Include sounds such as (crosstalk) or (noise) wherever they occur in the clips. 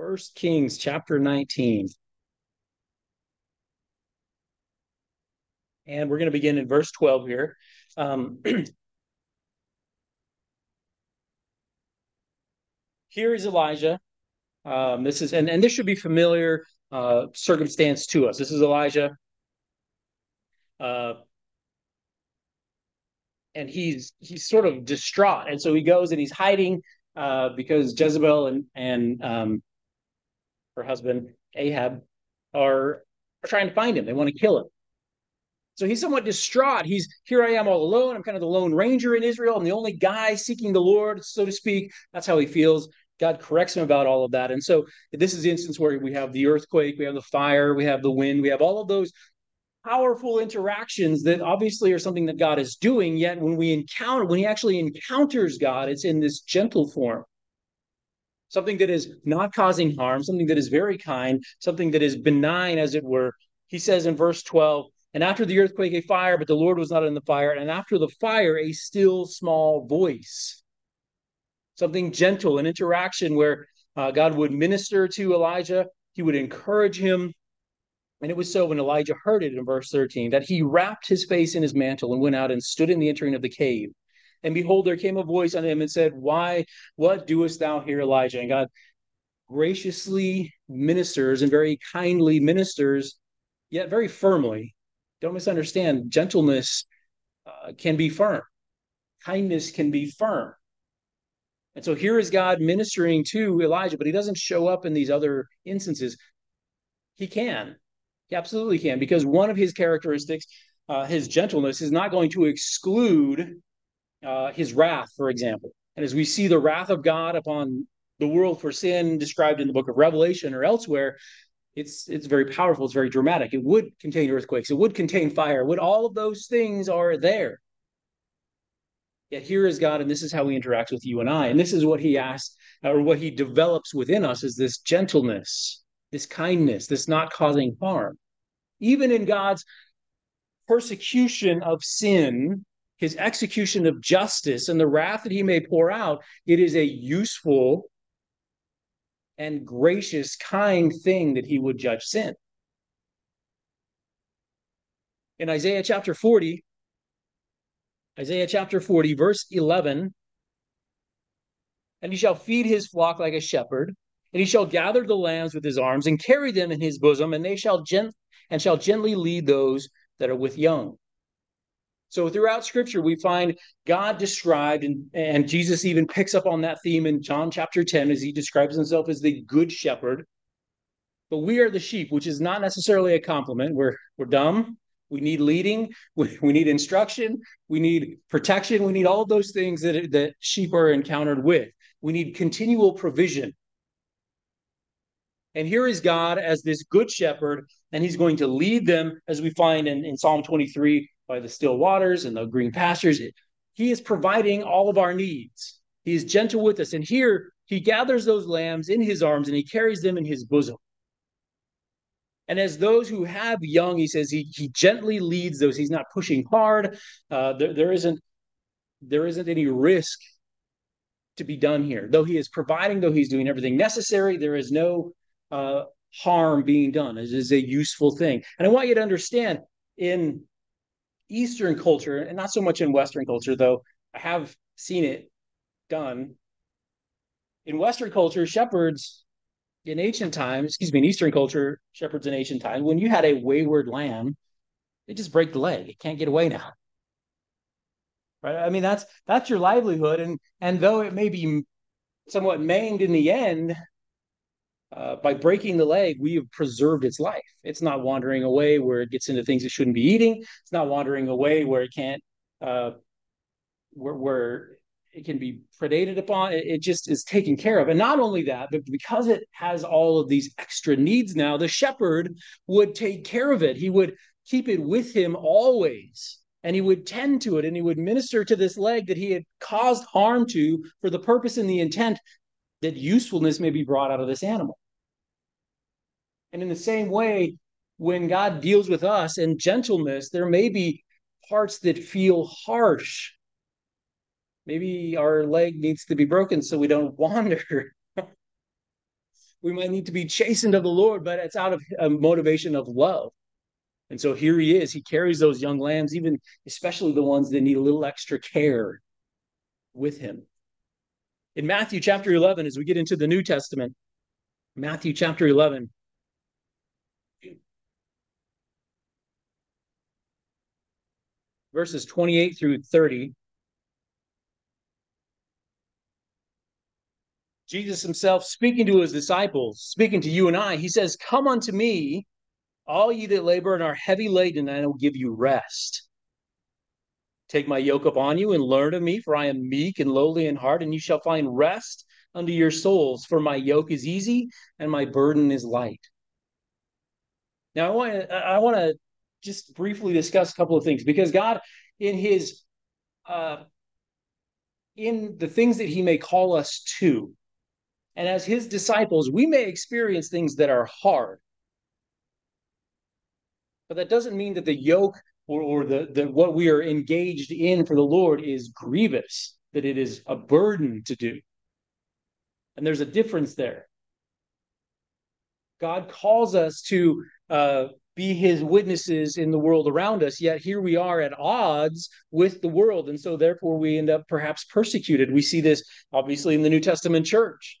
First Kings chapter 19. And we're going to begin in verse 12 here. Um, (clears throat) here is Elijah. Um, this is, and, and this should be familiar uh, circumstance to us. This is Elijah. Uh, and he's he's sort of distraught, and so he goes and he's hiding uh, because Jezebel and and um, her husband Ahab are, are trying to find him. They want to kill him. So he's somewhat distraught. He's here I am all alone. I'm kind of the lone ranger in Israel. I'm the only guy seeking the Lord, so to speak. That's how he feels. God corrects him about all of that. And so this is the instance where we have the earthquake, we have the fire, we have the wind, we have all of those powerful interactions that obviously are something that God is doing. Yet when we encounter, when he actually encounters God, it's in this gentle form. Something that is not causing harm, something that is very kind, something that is benign, as it were. He says in verse 12, and after the earthquake, a fire, but the Lord was not in the fire. And after the fire, a still small voice. Something gentle, an interaction where uh, God would minister to Elijah. He would encourage him. And it was so when Elijah heard it in verse 13 that he wrapped his face in his mantle and went out and stood in the entering of the cave. And behold, there came a voice on him and said, Why, what doest thou here, Elijah? And God graciously ministers and very kindly ministers, yet very firmly don't misunderstand. Gentleness uh, can be firm, kindness can be firm. And so here is God ministering to Elijah, but he doesn't show up in these other instances. He can. He absolutely can, because one of his characteristics, uh, his gentleness, is not going to exclude uh, his wrath, for example. And as we see the wrath of God upon the world for sin described in the book of Revelation or elsewhere, it's it's very powerful it's very dramatic. It would contain earthquakes it would contain fire would all of those things are there. Yet here is god and this is how he interacts with you and i. And this is what he asks or what he develops within us is this gentleness this kindness this not causing harm. Even in god's persecution of sin his execution of justice and the wrath that he may pour out it is a useful and gracious, kind thing that he would judge sin. In Isaiah chapter 40, Isaiah chapter 40, verse 11, and he shall feed his flock like a shepherd, and he shall gather the lambs with his arms and carry them in his bosom, and they shall gent and shall gently lead those that are with young. So throughout scripture, we find God described, and, and Jesus even picks up on that theme in John chapter 10 as he describes himself as the good shepherd. But we are the sheep, which is not necessarily a compliment. We're, we're dumb. We need leading. (laughs) We, we need instruction. We need protection. We need all those things that, that sheep are encountered with. We need continual provision. And here is God as this good shepherd, and he's going to lead them, as we find in, in Psalm 23, by the still waters and the green pastures. He is providing all of our needs. He is gentle with us. And here he gathers those lambs in his arms and he carries them in his bosom. And as those who have young, he says he, he gently leads those. He's not pushing hard. Uh, there, there isn't there isn't any risk to be done here. Though he is providing, though he's doing everything necessary, there is no uh, harm being done. It is a useful thing. And I want you to understand in Eastern culture, and not so much in Western culture, though I have seen it done. In Western culture, shepherds in ancient times, excuse me, in Eastern culture, shepherds in ancient times, when you had a wayward lamb, they just break the leg. It can't get away now. Right? I mean, that's that's your livelihood, and and though it may be somewhat maimed in the end, uh, by breaking the leg, we have preserved its life. It's not wandering away where it gets into things it shouldn't be eating. It's not wandering away where it can't, uh, where, where it can be predated upon. It, it just is taken care of. And not only that, but because it has all of these extra needs now, the shepherd would take care of it. He would keep it with him always. And he would tend to it and he would minister to this leg that he had caused harm to for the purpose and the intent that usefulness may be brought out of this animal. And in the same way, when God deals with us in gentleness, there may be parts that feel harsh. Maybe our leg needs to be broken so we don't (laughs) wander. we might need to be chastened of the Lord, but it's out of a motivation of love. And so here he is. He carries those young lambs, even especially the ones that need a little extra care with him. In Matthew chapter 11, as we get into the New Testament, Matthew chapter 11, verses 28 through 30. Jesus himself speaking to his disciples, speaking to you and I, he says, Come unto me, all ye that labor and are heavy laden, and I will give you rest. Take my yoke upon you and learn of me, for I am meek and lowly in heart, and you shall find rest unto your souls. For my yoke is easy and my burden is light. Now, I want I want to just briefly discuss a couple of things because God, in His uh, in the things that He may call us to, and as His disciples, we may experience things that are hard. But that doesn't mean that the yoke or, or the, the what we are engaged in for the Lord is grievous, that it is a burden to do. And there's a difference there. God calls us to uh, be his witnesses in the world around us, yet here we are at odds with the world. And so, therefore, we end up perhaps persecuted. We see this obviously in the New Testament church.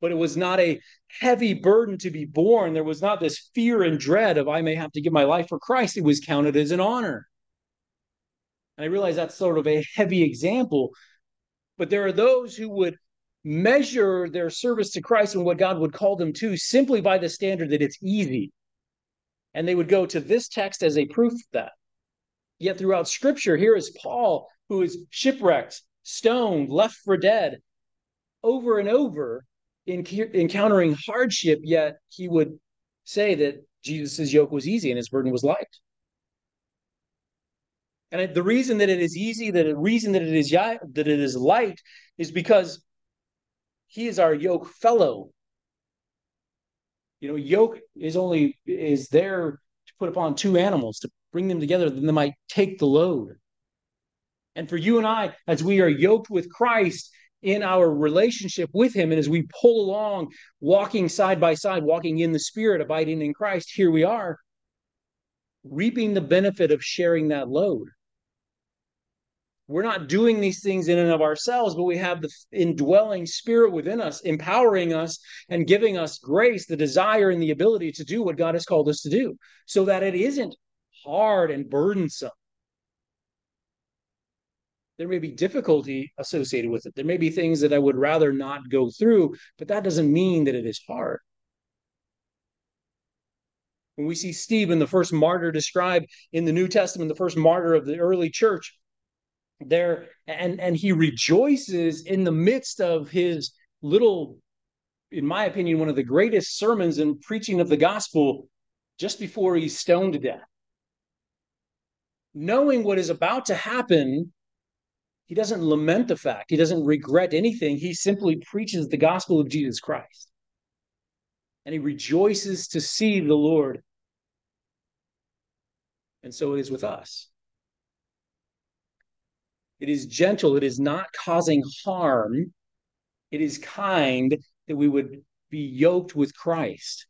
But it was not a heavy burden to be borne. There was not this fear and dread of, I may have to give my life for Christ. It was counted as an honor. And I realize that's sort of a heavy example, but there are those who would measure their service to Christ and what God would call them to simply by the standard that it's easy. And they would go to this text as a proof of that. Yet throughout scripture, here is Paul, who is shipwrecked, stoned, left for dead, over and over in, encountering hardship, yet he would say that Jesus' yoke was easy and his burden was light. And the reason that it is easy, that the reason that it is that it is light, is because he is our yoke fellow. You know, yoke is only is there to put upon two animals to bring them together, then they might take the load. And for you and I, as we are yoked with Christ in our relationship with Him, and as we pull along, walking side by side, walking in the Spirit, abiding in Christ, here we are, reaping the benefit of sharing that load we're not doing these things in and of ourselves, but we have the indwelling spirit within us, empowering us and giving us grace, the desire and the ability to do what God has called us to do, so that it isn't hard and burdensome. There may be difficulty associated with it. There may be things that I would rather not go through, but that doesn't mean that it is hard. When we see Stephen, the first martyr described in the New Testament, the first martyr of the early church, there and and he rejoices in the midst of his little in my opinion one of the greatest sermons and preaching of the gospel just before he's stoned to death. Knowing what is about to happen he doesn't lament the fact. He doesn't regret anything. He simply preaches the gospel of jesus christ. And he rejoices to see the lord. And so it is with us it is gentle. It is not causing harm. It is kind that we would be yoked with Christ.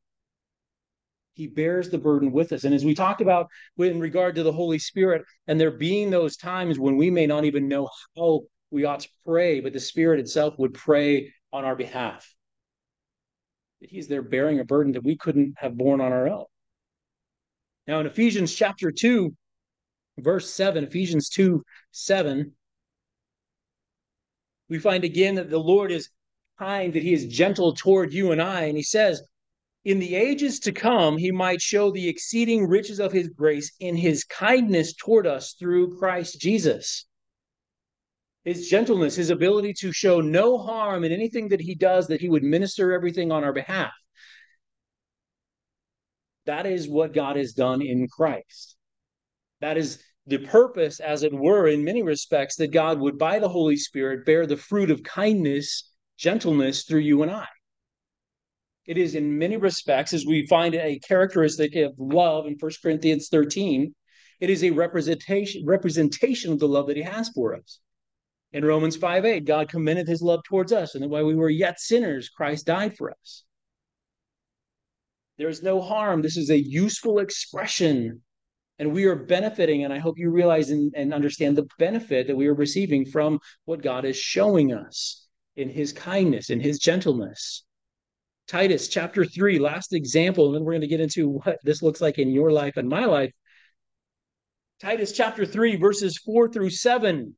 He bears the burden with us. And as we talked about in regard to the Holy Spirit, and there being those times when we may not even know how we ought to pray, but the Spirit itself would pray on our behalf. He's there bearing a burden that we couldn't have borne on our own. Now, in Ephesians chapter 2, verse 7, Ephesians 2 7, we find again that the Lord is kind, that he is gentle toward you and I. And he says, in the ages to come, he might show the exceeding riches of his grace in his kindness toward us through Christ Jesus. His gentleness, his ability to show no harm in anything that he does, that he would minister everything on our behalf. That is what God has done in Christ. That is the purpose, as it were, in many respects, that God would, by the Holy Spirit, bear the fruit of kindness, gentleness through you and I. It is in many respects, as we find a characteristic of love in 1 Corinthians 13, it is a representation, representation of the love that he has for us. In Romans 5 8, God commended his love towards us, and that while we were yet sinners, Christ died for us. There's no harm. This is a useful expression. And we are benefiting. And I hope you realize and, and understand the benefit that we are receiving from what God is showing us in his kindness, in his gentleness. Titus chapter 3, last example, and then we're going to get into what this looks like in your life and my life. Titus chapter 3, verses 4 through 7.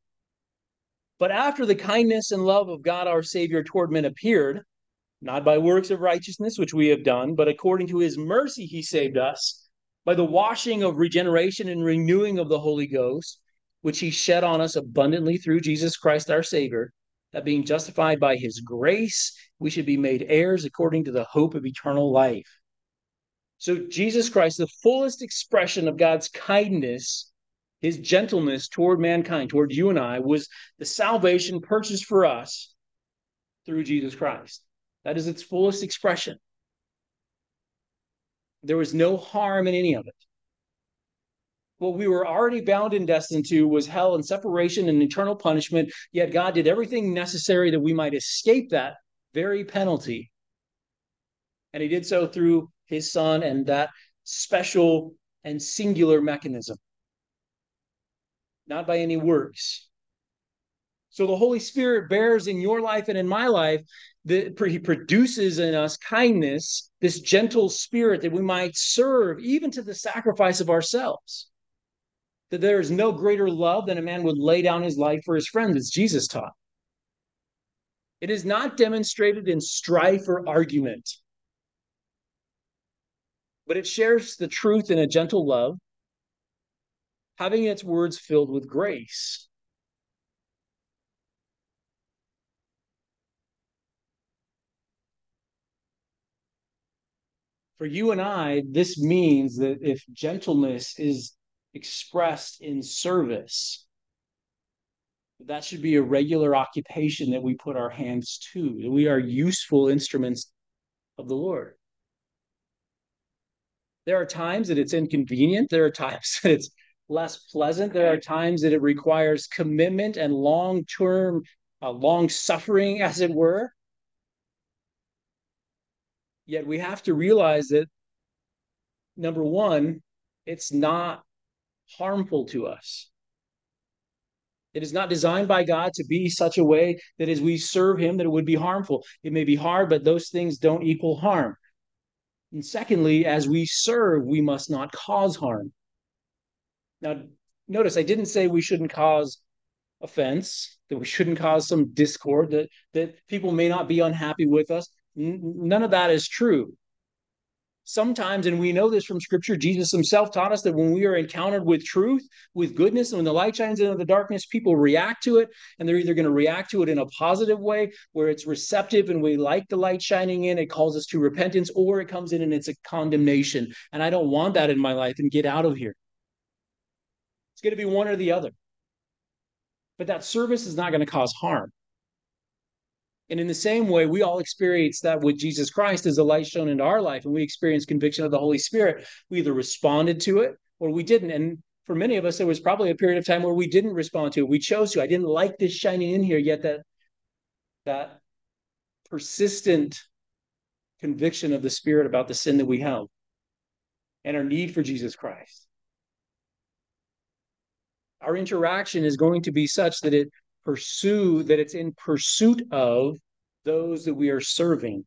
But after the kindness and love of God our Savior toward men appeared, not by works of righteousness which we have done, but according to his mercy he saved us by the washing of regeneration and renewing of the Holy Ghost, which he shed on us abundantly through Jesus Christ our Savior, that being justified by his grace, we should be made heirs according to the hope of eternal life. So, Jesus Christ, the fullest expression of God's kindness, his gentleness toward mankind, toward you and I, was the salvation purchased for us through Jesus Christ. That is its fullest expression. There was no harm in any of it. What we were already bound and destined to was hell and separation and eternal punishment, yet God did everything necessary that we might escape that very penalty. And he did so through his son and that special and singular mechanism, not by any works. So the Holy Spirit bears in your life and in my life that he produces in us kindness, this gentle spirit that we might serve even to the sacrifice of ourselves. That there is no greater love than a man would lay down his life for his friends, as Jesus taught. It is not demonstrated in strife or argument, but it shares the truth in a gentle love, having its words filled with grace. For you and I, this means that if gentleness is expressed in service, that should be a regular occupation that we put our hands to, that we are useful instruments of the Lord. There are times that it's inconvenient, there are times (laughs) that it's less pleasant, there are times that it requires commitment and long term, uh, long suffering, as it were. Yet we have to realize that number one, it's not harmful to us. It is not designed by God to be such a way that as we serve Him, that it would be harmful. It may be hard, but those things don't equal harm. And secondly, as we serve, we must not cause harm. Now, notice I didn't say we shouldn't cause offense, that we shouldn't cause some discord, that, that people may not be unhappy with us none of that is true. Sometimes, and we know this from scripture, Jesus himself taught us that when we are encountered with truth, with goodness, and when the light shines into the darkness, people react to it. And they're either going to react to it in a positive way, where it's receptive and we like the light shining in, it calls us to repentance, or it comes in and it's a condemnation. And I don't want that in my life and get out of here. It's going to be one or the other. But that service is not going to cause harm. And in the same way, we all experience that with Jesus Christ as the light shone into our life, and we experience conviction of the Holy Spirit. We either responded to it or we didn't. And for many of us, there was probably a period of time where we didn't respond to it. We chose to. I didn't like this shining in here, yet that that persistent conviction of the Spirit about the sin that we held and our need for Jesus Christ. Our interaction is going to be such that it pursue, that it's in pursuit of those that we are serving.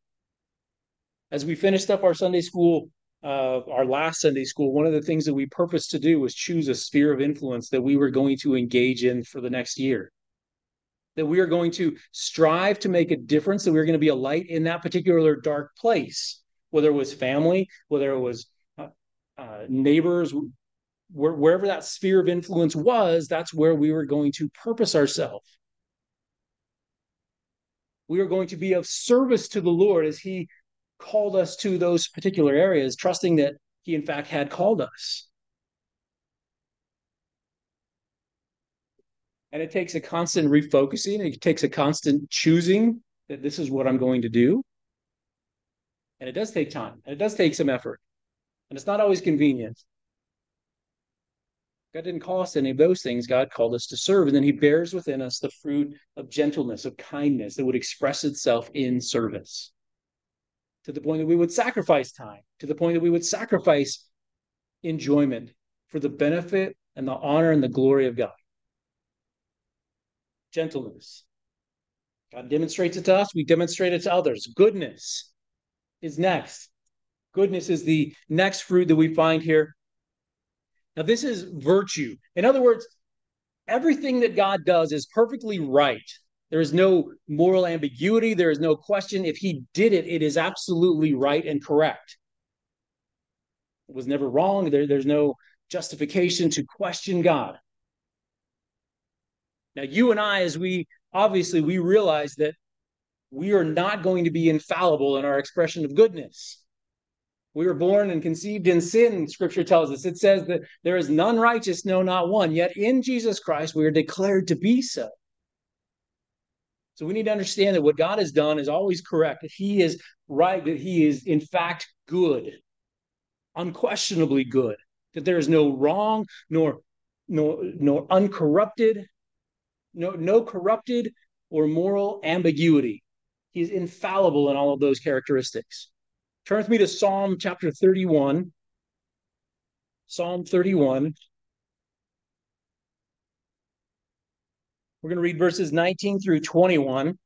As we finished up our Sunday school, uh, our last Sunday school, one of the things that we purposed to do was choose a sphere of influence that we were going to engage in for the next year. That we are going to strive to make a difference, that we are going to be a light in that particular dark place, whether it was family, whether it was uh, uh, neighbors, where, wherever that sphere of influence was, that's where we were going to purpose ourselves. We are going to be of service to the Lord as He called us to those particular areas, trusting that He, in fact, had called us. And it takes a constant refocusing, it takes a constant choosing that this is what I'm going to do. And it does take time, and it does take some effort. And it's not always convenient. God didn't call us any of those things. God called us to serve. And then he bears within us the fruit of gentleness, of kindness that would express itself in service. to the point that we would sacrifice time, to the point that we would sacrifice enjoyment for the benefit and the honor and the glory of God. Gentleness. God demonstrates it to us, we demonstrate it to others. Goodness is next. Goodness is the next fruit that we find here. Now, this is virtue. In other words, everything that God does is perfectly right. There is no moral ambiguity. There is no question. If He did it, it is absolutely right and correct. It was never wrong. There, there's no justification to question God. Now, you and I, as we obviously we realize that we are not going to be infallible in our expression of goodness. We were born and conceived in sin, scripture tells us. It says that there is none righteous, no, not one. Yet in Jesus Christ, we are declared to be so. So we need to understand that what God has done is always correct, that He is right, that He is in fact good, unquestionably good, that there is no wrong, nor nor nor uncorrupted, no, no corrupted or moral ambiguity. He is infallible in all of those characteristics. Turn with me to Psalm chapter 31. Psalm 31. We're going to read verses 19 through 21.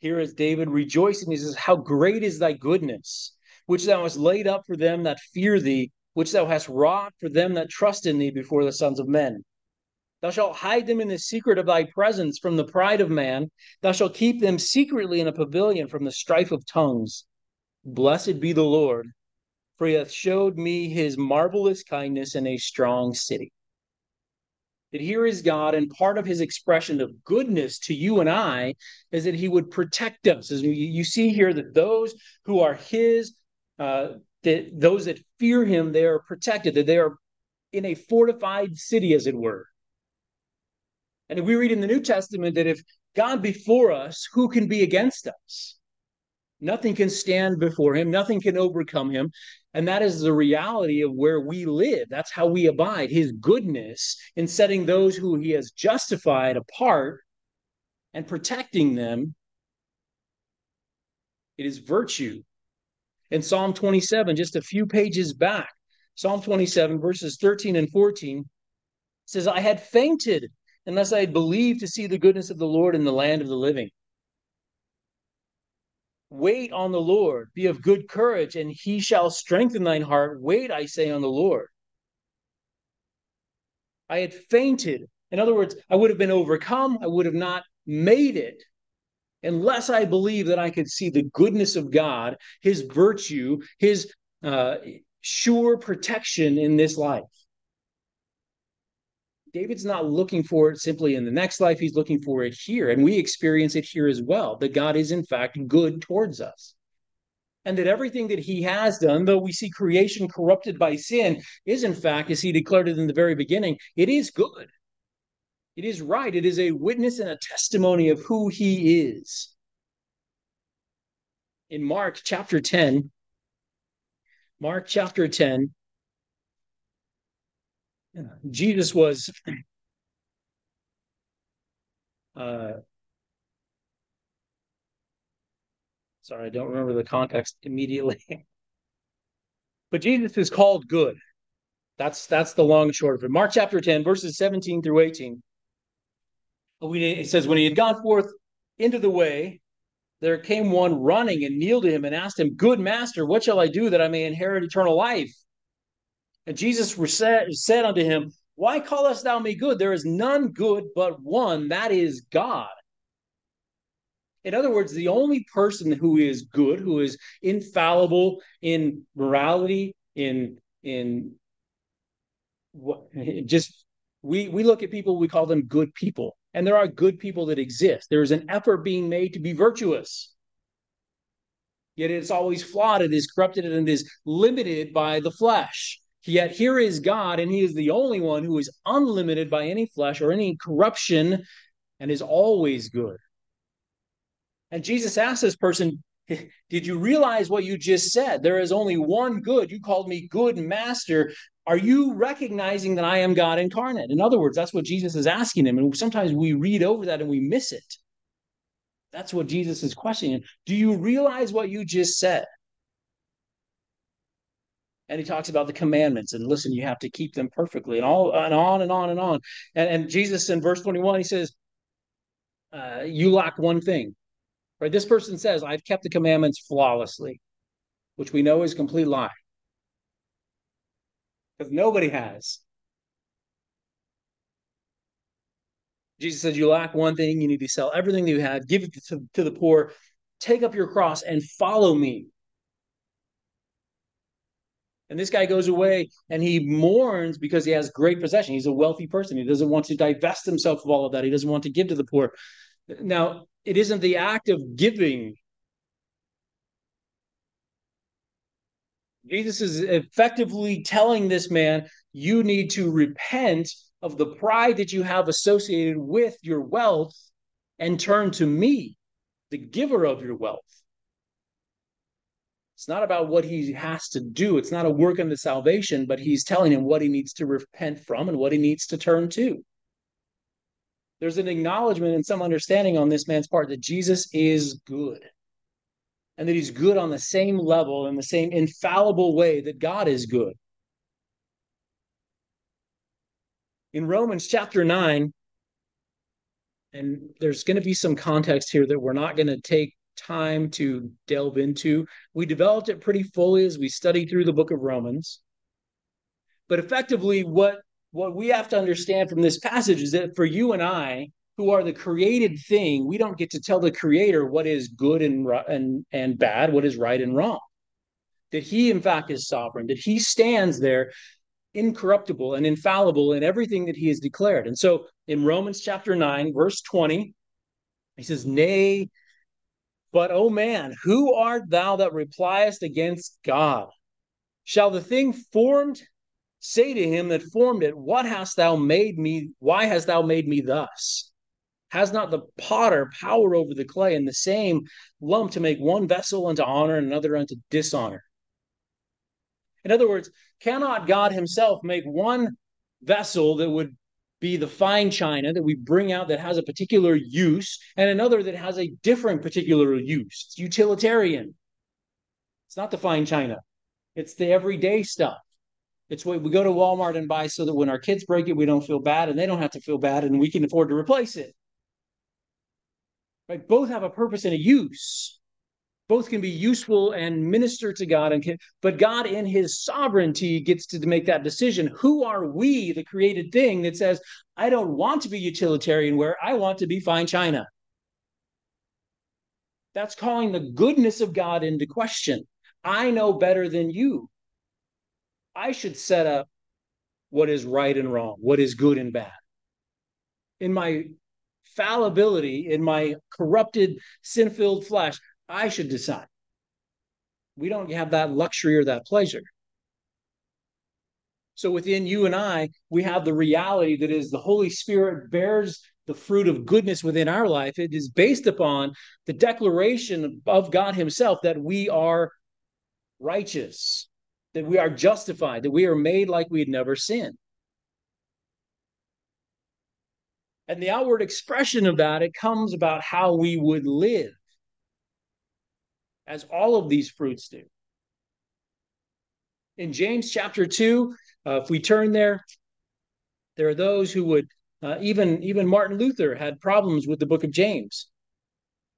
Here is David rejoicing. He says, How great is thy goodness, which thou hast laid up for them that fear thee, which thou hast wrought for them that trust in thee before the sons of men. Thou shalt hide them in the secret of thy presence from the pride of man. Thou shalt keep them secretly in a pavilion from the strife of tongues. Blessed be the Lord, for he hath showed me his marvelous kindness in a strong city. That here is God, and part of his expression of goodness to you and I is that he would protect us. As you see here, that those who are his, uh, that those that fear him, they are protected, that they are in a fortified city, as it were. And we read in the New Testament that if God before us, who can be against us? Nothing can stand before him, nothing can overcome him. And that is the reality of where we live. That's how we abide, his goodness in setting those who he has justified apart and protecting them. It is virtue. In Psalm 27, just a few pages back, Psalm 27, verses 13 and 14 says, I had fainted unless I believed to see the goodness of the Lord in the land of the living. Wait on the Lord, be of good courage, and he shall strengthen thine heart. Wait, I say, on the Lord. I had fainted. In other words, I would have been overcome. I would have not made it unless I believed that I could see the goodness of God, his virtue, his uh, sure protection in this life. David's not looking for it simply in the next life, he's looking for it here. And we experience it here as well that God is, in fact, good towards us. And that everything that he has done, though we see creation corrupted by sin, is, in fact, as he declared it in the very beginning, it is good. It is right. It is a witness and a testimony of who he is. In Mark chapter 10, Mark chapter 10, Jesus was uh, sorry, I don't remember the context immediately. (laughs) but Jesus is called good. That's that's the long and short of it. Mark chapter 10, verses 17 through 18. It says, When he had gone forth into the way, there came one running and kneeled to him and asked him, Good master, what shall I do that I may inherit eternal life? And Jesus said, unto him, Why callest thou me good? There is none good but one, that is God. In other words, the only person who is good, who is infallible in morality, in in (laughs) just we we look at people, we call them good people, and there are good people that exist. There is an effort being made to be virtuous, yet it's always flawed. It is corrupted and it is limited by the flesh. Yet here is God, and He is the only one who is unlimited by any flesh or any corruption and is always good. And Jesus asked this person, (laughs) Did you realize what you just said? There is only one good. You called me good master. Are you recognizing that I am God incarnate? In other words, that's what Jesus is asking him. And sometimes we read over that and we miss it. That's what Jesus is questioning. Do you realize what you just said? And he talks about the commandments and listen you have to keep them perfectly and all and on and on and on. And, and jesus in verse 21 he says uh, you lack one thing. Right? This person says i've kept the commandments flawlessly which we know is complete lie. Because nobody has. Jesus says you lack one thing you need to sell everything that you have give it to, to the poor. Take up your cross and follow me and this guy goes away and he mourns because he has great possession. He's a wealthy person. He doesn't want to divest himself of all of that. He doesn't want to give to the poor. Now, it isn't the act of giving. Jesus is effectively telling this man, you need to repent of the pride that you have associated with your wealth and turn to me, the giver of your wealth. It's not about what he has to do. It's not a work unto salvation, but he's telling him what he needs to repent from and what he needs to turn to. There's an acknowledgement and some understanding on this man's part that Jesus is good and that he's good on the same level in the same infallible way that God is good. In Romans chapter 9, and there's going to be some context here that we're not going to take time to delve into. We developed it pretty fully as we studied through the book of Romans. But effectively, what, what we have to understand from this passage is that for you and I, who are the created thing, we don't get to tell the creator what is good and, and, and bad, what is right and wrong. That he, in fact, is sovereign, that he stands there incorruptible and infallible in everything that he has declared. And so in Romans chapter 9, verse 20, he says, Nay, but, O man, who art thou that repliest against God? Shall the thing formed say to him that formed it, What hast thou made me? Why hast thou made me thus? Has not the potter power over the clay and the same lump to make one vessel unto honor and another unto dishonor? In other words, cannot God himself make one vessel that would be the fine china that we bring out that has a particular use and another that has a different particular use. It's utilitarian. It's not the fine china. It's the everyday stuff. It's what we go to Walmart and buy so that when our kids break it, we don't feel bad and they don't have to feel bad and we can afford to replace it. Right? Both have a purpose and a use both can be useful and minister to God and can, but God in his sovereignty gets to make that decision. Who are we, the created thing that says, I don't want to be utilitarian where I want to be fine china. That's calling the goodness of God into question. I know better than you. I should set up what is right and wrong, what is good and bad. In my fallibility, in my corrupted, sin filled flesh, I should decide. We don't have that luxury or that pleasure. So within you and I, we have the reality that is the Holy Spirit bears the fruit of goodness within our life. It is based upon the declaration of God Himself that we are righteous, that we are justified, that we are made like we had never sinned. And the outward expression of that, it comes about how we would live as all of these fruits do. In James chapter 2, uh, if we turn there, there are those who would, uh, even, even Martin Luther had problems with the book of James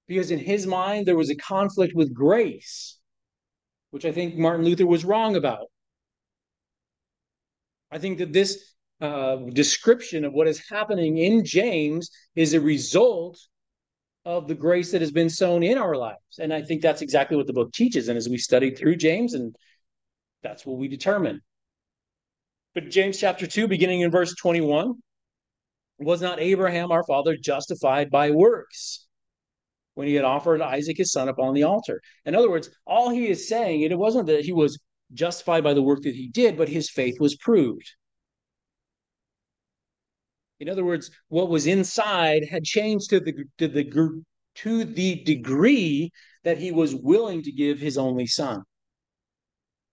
because in his mind there was a conflict with grace, which I think Martin Luther was wrong about. I think that this uh, description of what is happening in James is a result of the grace that has been sown in our lives. And I think that's exactly what the book teaches. And as we studied through James, and that's what we determine. But James chapter 2, beginning in verse 21, was not Abraham our father justified by works when he had offered Isaac his son upon the altar? In other words, all he is saying, it wasn't that he was justified by the work that he did, but his faith was proved. In other words, what was inside had changed to the to the to the degree that he was willing to give his only son.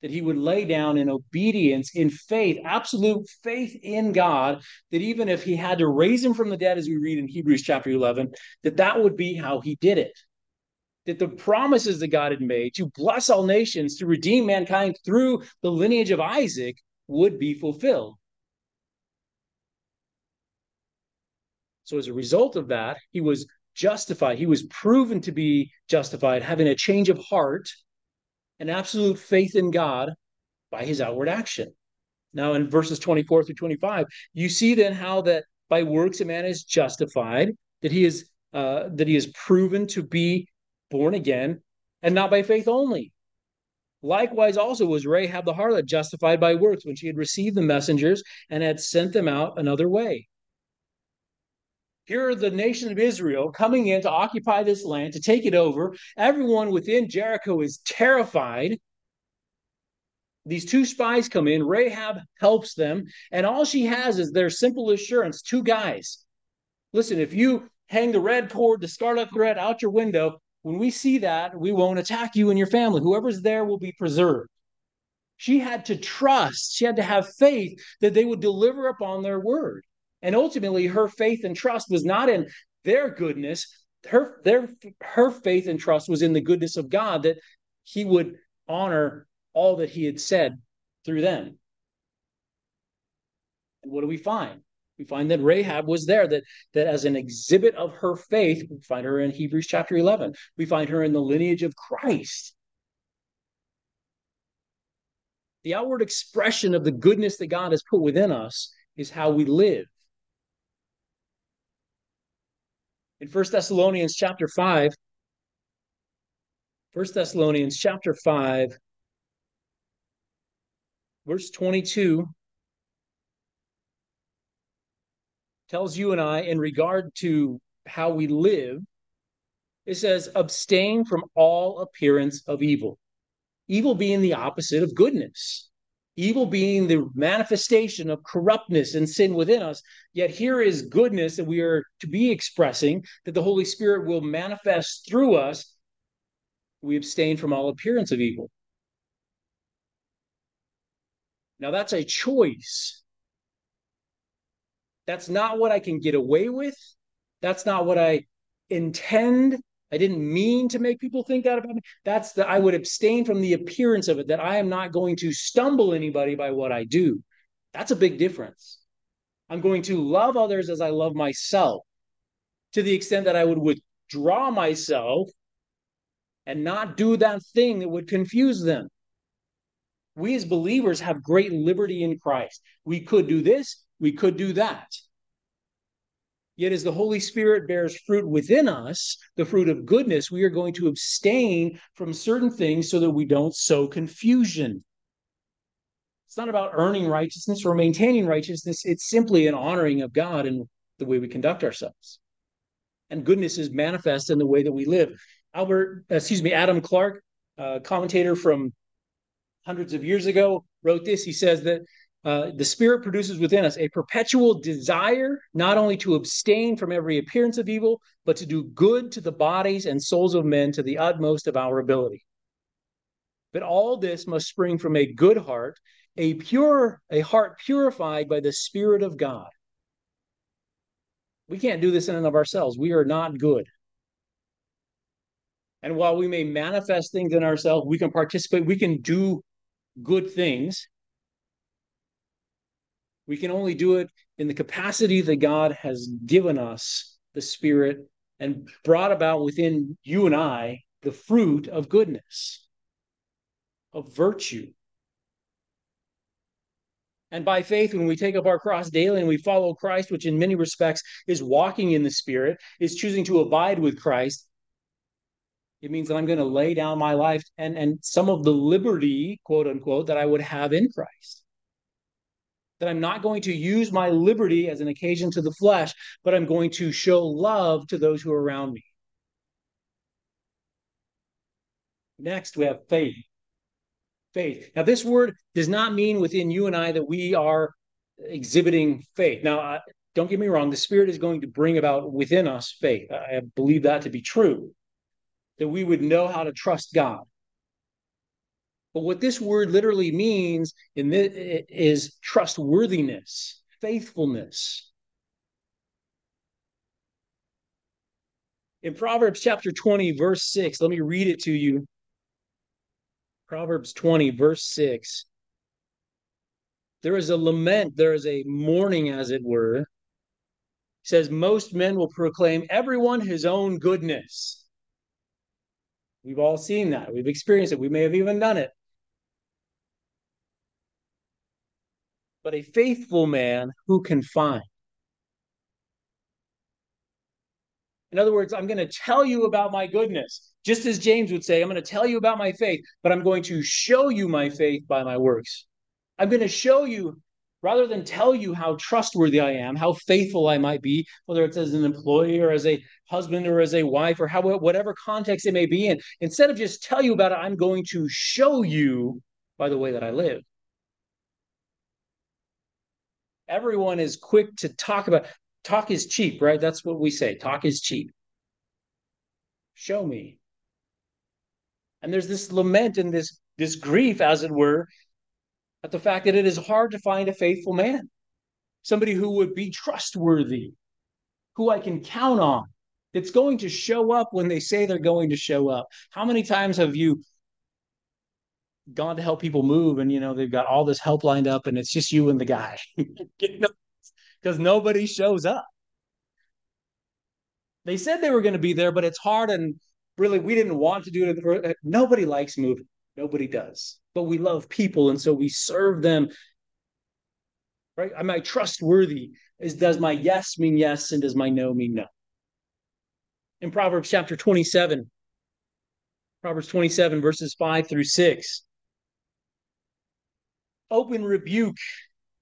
that he would lay down in obedience, in faith, absolute faith in God, that even if he had to raise him from the dead, as we read in Hebrews chapter 11, that that would be how he did it. That the promises that God had made to bless all nations, to redeem mankind through the lineage of Isaac, would be fulfilled. So, as a result of that, he was justified. He was proven to be justified, having a change of heart and absolute faith in God by his outward action. Now, in verses 24 through 25, you see then how that by works a man is justified, that he is uh, that he is proven to be born again, and not by faith only. Likewise, also was Rahab the harlot justified by works when she had received the messengers and had sent them out another way. Here are the nation of Israel coming in to occupy this land, to take it over. Everyone within Jericho is terrified. These two spies come in. Rahab helps them. And all she has is their simple assurance two guys. Listen, if you hang the red cord, the scarlet thread out your window, when we see that, we won't attack you and your family. Whoever's there will be preserved. She had to trust, she had to have faith that they would deliver upon their word. And ultimately, her faith and trust was not in their goodness. Her, their, her faith and trust was in the goodness of God that he would honor all that he had said through them. And what do we find? We find that Rahab was there, that, that as an exhibit of her faith, we find her in Hebrews chapter 11. We find her in the lineage of Christ. The outward expression of the goodness that God has put within us is how we live. In First Thessalonians chapter 5, 1 Thessalonians chapter 5, verse 22 tells you and I in regard to how we live, it says, abstain from all appearance of evil. Evil being the opposite of goodness evil being the manifestation of corruptness and sin within us. Yet here is goodness that we are to be expressing, that the Holy Spirit will manifest through us. We abstain from all appearance of evil. Now, that's a choice. That's not what I can get away with. That's not what I intend I didn't mean to make people think that about me. That's that I would abstain from the appearance of it, that I am not going to stumble anybody by what I do. That's a big difference. I'm going to love others as I love myself to the extent that I would withdraw myself and not do that thing that would confuse them. We as believers have great liberty in Christ. We could do this, we could do that. Yet, as the Holy Spirit bears fruit within us, the fruit of goodness, we are going to abstain from certain things so that we don't sow confusion. It's not about earning righteousness or maintaining righteousness, it's simply an honoring of God in the way we conduct ourselves. And goodness is manifest in the way that we live. Albert, uh, excuse me, Adam Clarke, a commentator from hundreds of years ago, wrote this. He says that uh, the Spirit produces within us a perpetual desire not only to abstain from every appearance of evil, but to do good to the bodies and souls of men to the utmost of our ability. But all this must spring from a good heart, a pure, a heart purified by the Spirit of God. We can't do this in and of ourselves. We are not good. And while we may manifest things in ourselves, we can participate, we can do good things we can only do it in the capacity that God has given us, the Spirit, and brought about within you and I the fruit of goodness, of virtue. And by faith, when we take up our cross daily and we follow Christ, which in many respects is walking in the Spirit, is choosing to abide with Christ, it means that I'm going to lay down my life and, and some of the liberty, quote unquote, that I would have in Christ that I'm not going to use my liberty as an occasion to the flesh, but I'm going to show love to those who are around me. Next, we have faith. Faith. Now, this word does not mean within you and I that we are exhibiting faith. Now, don't get me wrong, the Spirit is going to bring about within us faith. I believe that to be true, that we would know how to trust God. But what this word literally means in this is trustworthiness, faithfulness. In Proverbs chapter 20, verse 6, let me read it to you. Proverbs 20, verse 6. There is a lament, there is a mourning, as it were. It says, Most men will proclaim everyone his own goodness. We've all seen that. We've experienced it. We may have even done it. But a faithful man who can find? In other words, I'm going to tell you about my goodness. Just as James would say, I'm going to tell you about my faith, but I'm going to show you my faith by my works. I'm going to show you, rather than tell you how trustworthy I am, how faithful I might be, whether it's as an employee or as a husband or as a wife or how, whatever context it may be in, instead of just tell you about it, I'm going to show you by the way that I live. Everyone is quick to talk about talk is cheap, right? That's what we say. Talk is cheap. Show me. And there's this lament and this this grief, as it were, at the fact that it is hard to find a faithful man, somebody who would be trustworthy, who I can count on, that's going to show up when they say they're going to show up. How many times have you gone to help people move and you know they've got all this help lined up and it's just you and the guy (laughs) because nobody shows up. They said they were going to be there, but it's hard and really we didn't want to do it. Uh, nobody likes moving. Nobody does. But we love people and so we serve them. Right? Am I trustworthy? Is does my yes mean yes and does my no mean no? In Proverbs chapter 27, Proverbs 27, verses 5 through 6. Open rebuke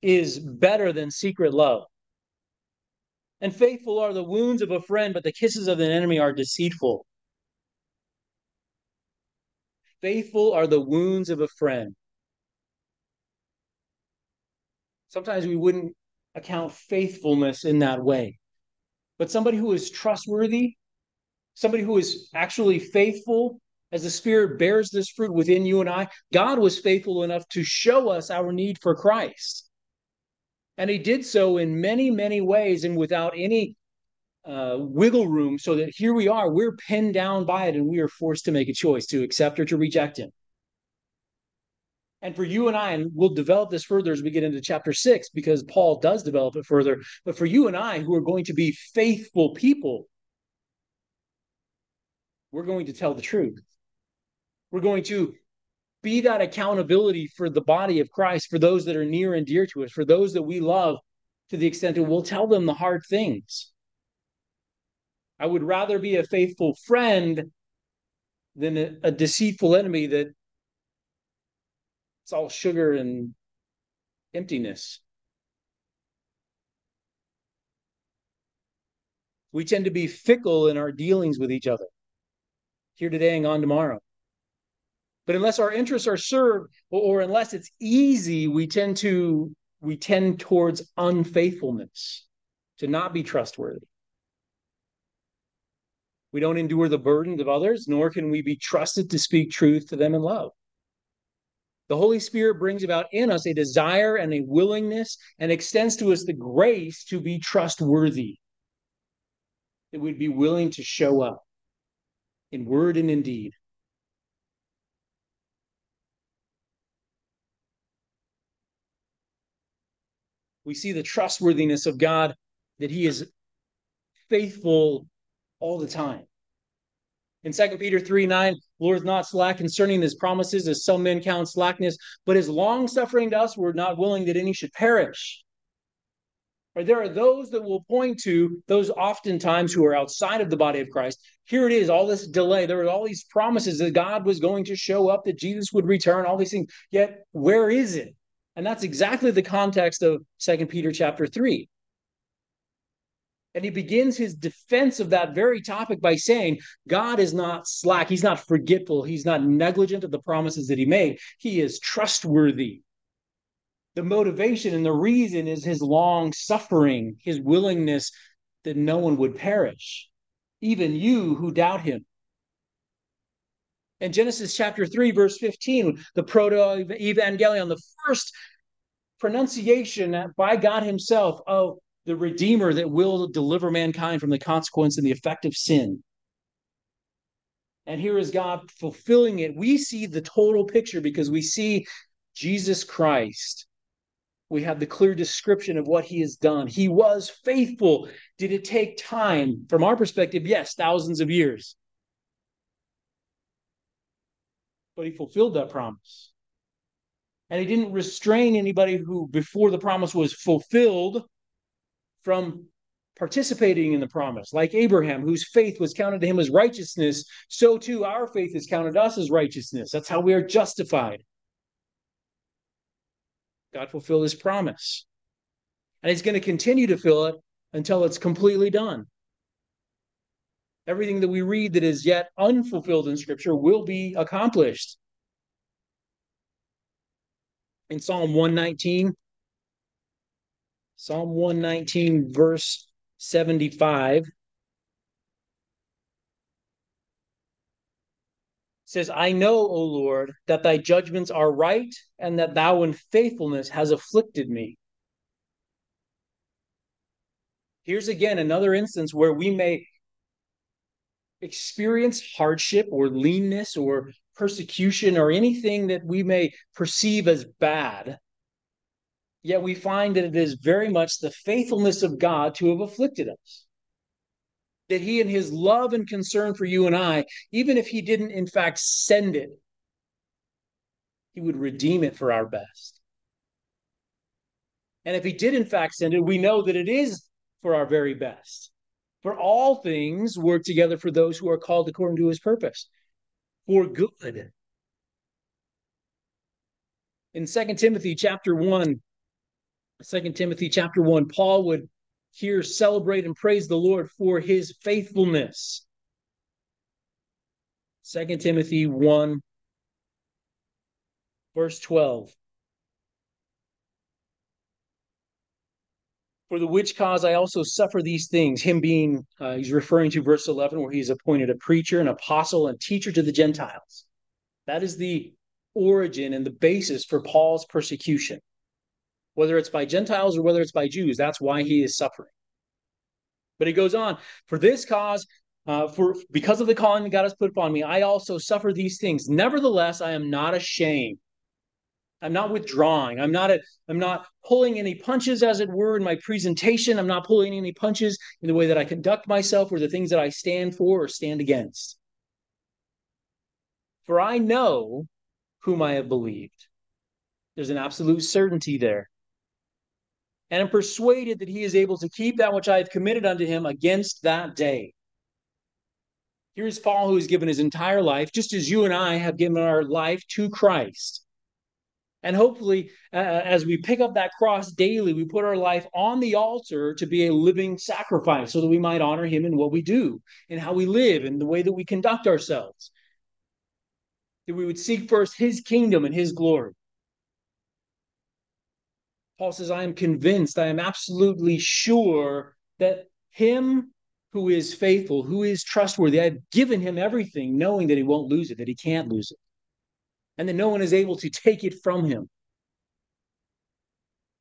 is better than secret love. And faithful are the wounds of a friend, but the kisses of an enemy are deceitful. Faithful are the wounds of a friend. Sometimes we wouldn't account faithfulness in that way. But somebody who is trustworthy, somebody who is actually faithful, as the Spirit bears this fruit within you and I, God was faithful enough to show us our need for Christ. And he did so in many, many ways and without any uh, wiggle room, so that here we are, we're pinned down by it and we are forced to make a choice to accept or to reject him. And for you and I, and we'll develop this further as we get into chapter six, because Paul does develop it further. But for you and I, who are going to be faithful people, we're going to tell the truth. We're going to be that accountability for the body of Christ, for those that are near and dear to us, for those that we love, to the extent that we'll tell them the hard things. I would rather be a faithful friend than a, a deceitful enemy that it's all sugar and emptiness. We tend to be fickle in our dealings with each other, here today and gone tomorrow. But unless our interests are served, or, or unless it's easy, we tend to we tend towards unfaithfulness, to not be trustworthy. We don't endure the burdens of others, nor can we be trusted to speak truth to them in love. The Holy Spirit brings about in us a desire and a willingness and extends to us the grace to be trustworthy. That we'd be willing to show up in word and in deed. We see the trustworthiness of God, that he is faithful all the time. In 2 Peter 3 9, Lord is not slack concerning his promises, as some men count slackness, but is long suffering to us. We're not willing that any should perish. Or there are those that will point to those oftentimes who are outside of the body of Christ. Here it is, all this delay. There were all these promises that God was going to show up, that Jesus would return, all these things. Yet, where is it? And that's exactly the context of Second Peter chapter 3. And he begins his defense of that very topic by saying, God is not slack. He's not forgetful. He's not negligent of the promises that he made. He is trustworthy. The motivation and the reason is his long suffering, his willingness that no one would perish, even you who doubt him. In Genesis chapter 3, verse 15, the proto evangelium, the first pronunciation by God Himself of the Redeemer that will deliver mankind from the consequence and the effect of sin. And here is God fulfilling it. We see the total picture because we see Jesus Christ. We have the clear description of what he has done. He was faithful. Did it take time? From our perspective, yes, thousands of years. But he fulfilled that promise. And he didn't restrain anybody who, before the promise was fulfilled, from participating in the promise. Like Abraham, whose faith was counted to him as righteousness, so too our faith is counted us as righteousness. That's how we are justified. God fulfilled his promise. And he's going to continue to fill it until it's completely done. Everything that we read that is yet unfulfilled in Scripture will be accomplished. In Psalm 119, Psalm 119, verse 75 says, I know, O Lord, that thy judgments are right and that thou in faithfulness has afflicted me. Here's again another instance where we may experience hardship or leanness or persecution or anything that we may perceive as bad. Yet we find that it is very much the faithfulness of God to have afflicted us. That He, and His love and concern for you and I, even if He didn't in fact send it, He would redeem it for our best. And if He did in fact send it, we know that it is for our very best. For all things work together for those who are called according to His purpose, for good. In 2 Timothy chapter 1, Second Timothy chapter 1, Paul would here celebrate and praise the Lord for his faithfulness. Second Timothy 1, verse 12. For the which cause I also suffer these things. Him being, uh, he's referring to verse 11, where he's appointed a preacher, an apostle, and teacher to the Gentiles. That is the origin and the basis for Paul's persecution whether it's by Gentiles or whether it's by Jews. That's why he is suffering. But he goes on, for this cause, uh, for because of the calling that God has put upon me, I also suffer these things. Nevertheless, I am not ashamed. I'm not withdrawing. I'm not a, I'm not pulling any punches, as it were, in my presentation. I'm not pulling any punches in the way that I conduct myself or the things that I stand for or stand against. For I know whom I have believed. There's an absolute certainty there and I'm persuaded that he is able to keep that which I have committed unto him against that day. Here's Paul, who has given his entire life, just as you and I have given our life to Christ. And hopefully, uh, as we pick up that cross daily, we put our life on the altar to be a living sacrifice so that we might honor him in what we do, in how we live, in the way that we conduct ourselves. That we would seek first his kingdom and his glory. Paul says, I am convinced, I am absolutely sure that him who is faithful, who is trustworthy, I've given him everything, knowing that he won't lose it, that he can't lose it, and that no one is able to take it from him.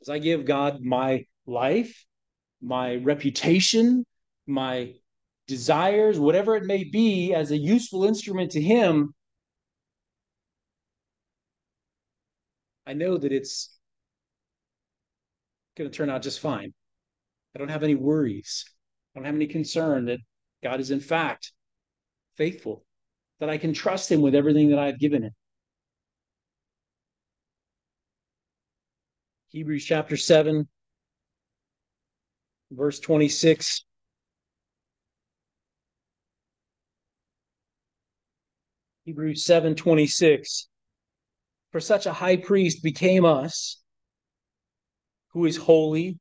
As I give God my life, my reputation, my desires, whatever it may be, as a useful instrument to him, I know that it's going to turn out just fine. I don't have any worries. I don't have any concern that God is, in fact, faithful, that I can trust Him with everything that I've given Him. Hebrews chapter 7, verse 26. Hebrews 7 26. For such a high priest became us who is holy,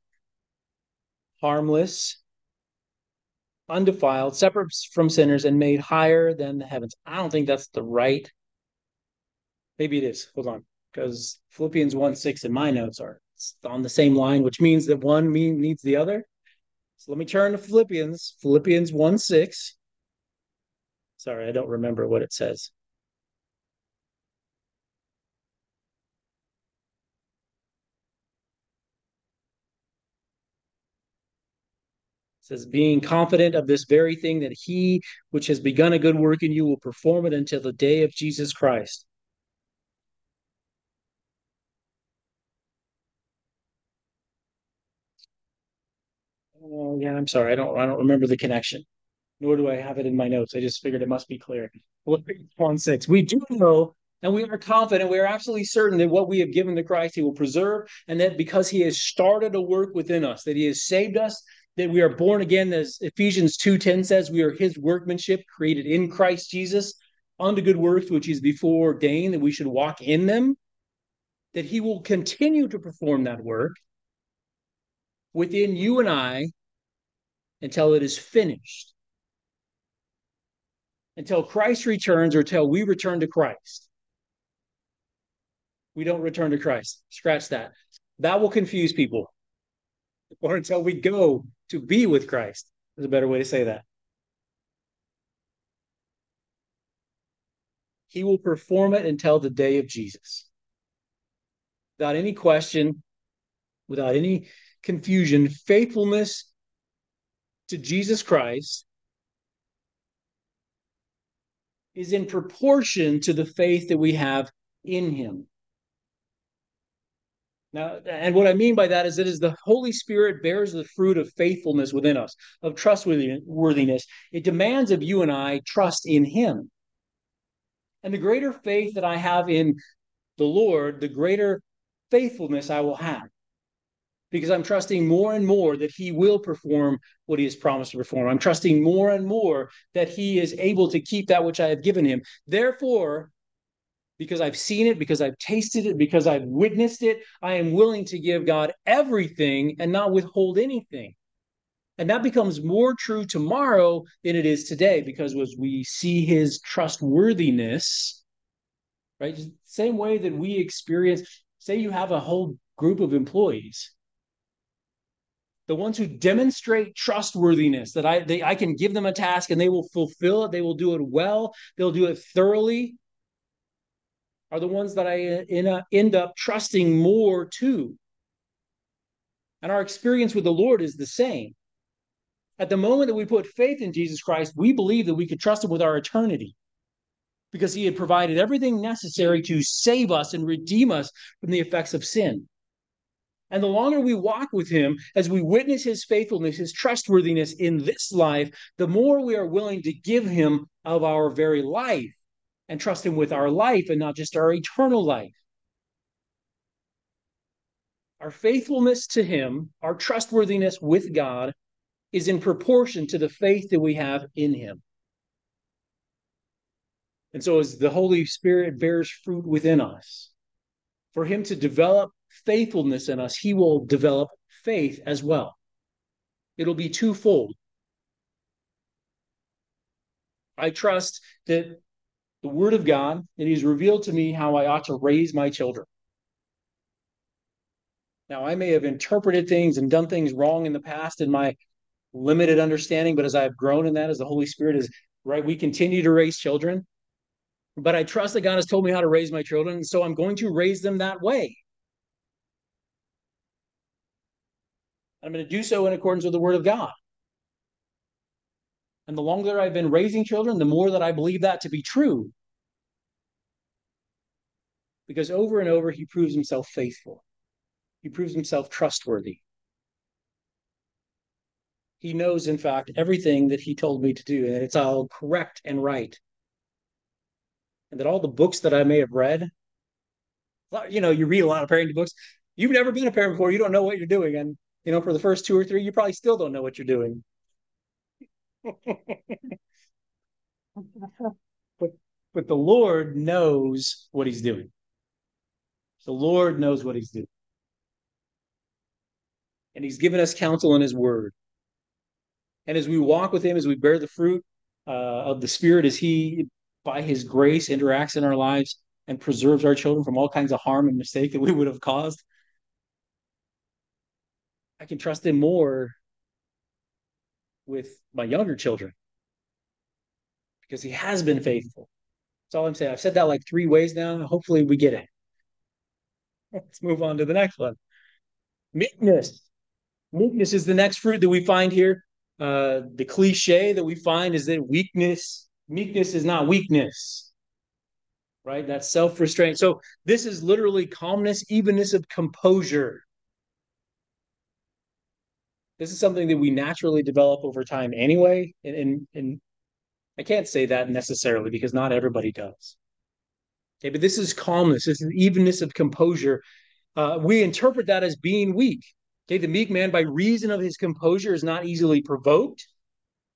harmless, undefiled, separate from sinners, and made higher than the heavens. I don't think that's the right. Maybe it is. Hold on. Because Philippians 1 6 in my notes are on the same line, which means that one needs the other. So let me turn to Philippians, Philippians 1 6. Sorry, I don't remember what it says. It says, being confident of this very thing, that he which has begun a good work in you will perform it until the day of Jesus Christ. Oh, yeah, I'm sorry. I don't I don't remember the connection, nor do I have it in my notes. I just figured it must be clear. One six. We do know and we are confident, we are absolutely certain that what we have given to Christ, He will preserve, and that because He has started a work within us, that He has saved us, that we are born again, as Ephesians 2:10 says, we are his workmanship created in Christ Jesus unto good works, which he's before ordained that we should walk in them, that he will continue to perform that work within you and I until it is finished. Until Christ returns or until we return to Christ. We don't return to Christ. Scratch that. That will confuse people. (laughs) Or until we go to be with Christ. Is a better way to say that. He will perform it until the day of Jesus. Without any question, without any confusion, faithfulness to Jesus Christ is in proportion to the faith that we have in him. Now, and what I mean by that is that as the Holy Spirit bears the fruit of faithfulness within us, of trustworthiness, it demands of you and I trust in Him. And the greater faith that I have in the Lord, the greater faithfulness I will have. Because I'm trusting more and more that He will perform what He has promised to perform. I'm trusting more and more that He is able to keep that which I have given Him. Therefore, because I've seen it, because I've tasted it, because I've witnessed it, I am willing to give God everything and not withhold anything. And that becomes more true tomorrow than it is today because as we see his trustworthiness, right? Same way that we experience, say you have a whole group of employees. The ones who demonstrate trustworthiness, that I they I can give them a task and they will fulfill it, they will do it well, they'll do it thoroughly, are the ones that I uh, uh, end up trusting more to. And our experience with the Lord is the same. At the moment that we put faith in Jesus Christ, we believe that we could trust Him with our eternity because He had provided everything necessary to save us and redeem us from the effects of sin. And the longer we walk with Him, as we witness His faithfulness, His trustworthiness in this life, the more we are willing to give Him of our very life and trust Him with our life and not just our eternal life. Our faithfulness to Him, our trustworthiness with God, is in proportion to the faith that we have in Him. And so, as the Holy Spirit bears fruit within us, for Him to develop faithfulness in us, He will develop faith as well. It'll be twofold. I trust that the Word of God, and He's revealed to me how I ought to raise my children. Now, I may have interpreted things and done things wrong in the past in my limited understanding, but as I've grown in that, as the Holy Spirit is right, we continue to raise children. But I trust that God has told me how to raise my children, so I'm going to raise them that way. I'm going to do so in accordance with the Word of God. And the longer I've been raising children, the more that I believe that to be true. Because over and over, he proves himself faithful, he proves himself trustworthy. He knows, in fact, everything that he told me to do, and it's all correct and right. And that all the books that I may have read, you know, you read a lot of parenting books. You've never been a parent before, you don't know what you're doing. And, you know, for the first two or three, you probably still don't know what you're doing. but but the Lord knows what he's doing. The Lord knows what he's doing. And he's given us counsel in his word. And as we walk with him, as we bear the fruit uh, of the Spirit, as he, by his grace, interacts in our lives and preserves our children from all kinds of harm and mistake that we would have caused, I can trust him more with my younger children because he has been faithful. That's all I'm saying. I've said that like three ways now. Hopefully, we get it. (laughs) Let's move on to the next one. Meekness. Meekness is the next fruit that we find here. Uh, the cliche that we find is that weakness, meekness is not weakness, right? That's self restraint. So this is literally calmness, evenness of composure. This is something that we naturally develop over time anyway. And, and, and I can't say that necessarily because not everybody does. Okay, but this is calmness, this is evenness of composure. Uh, we interpret that as being weak. Okay, the meek man, by reason of his composure, is not easily provoked,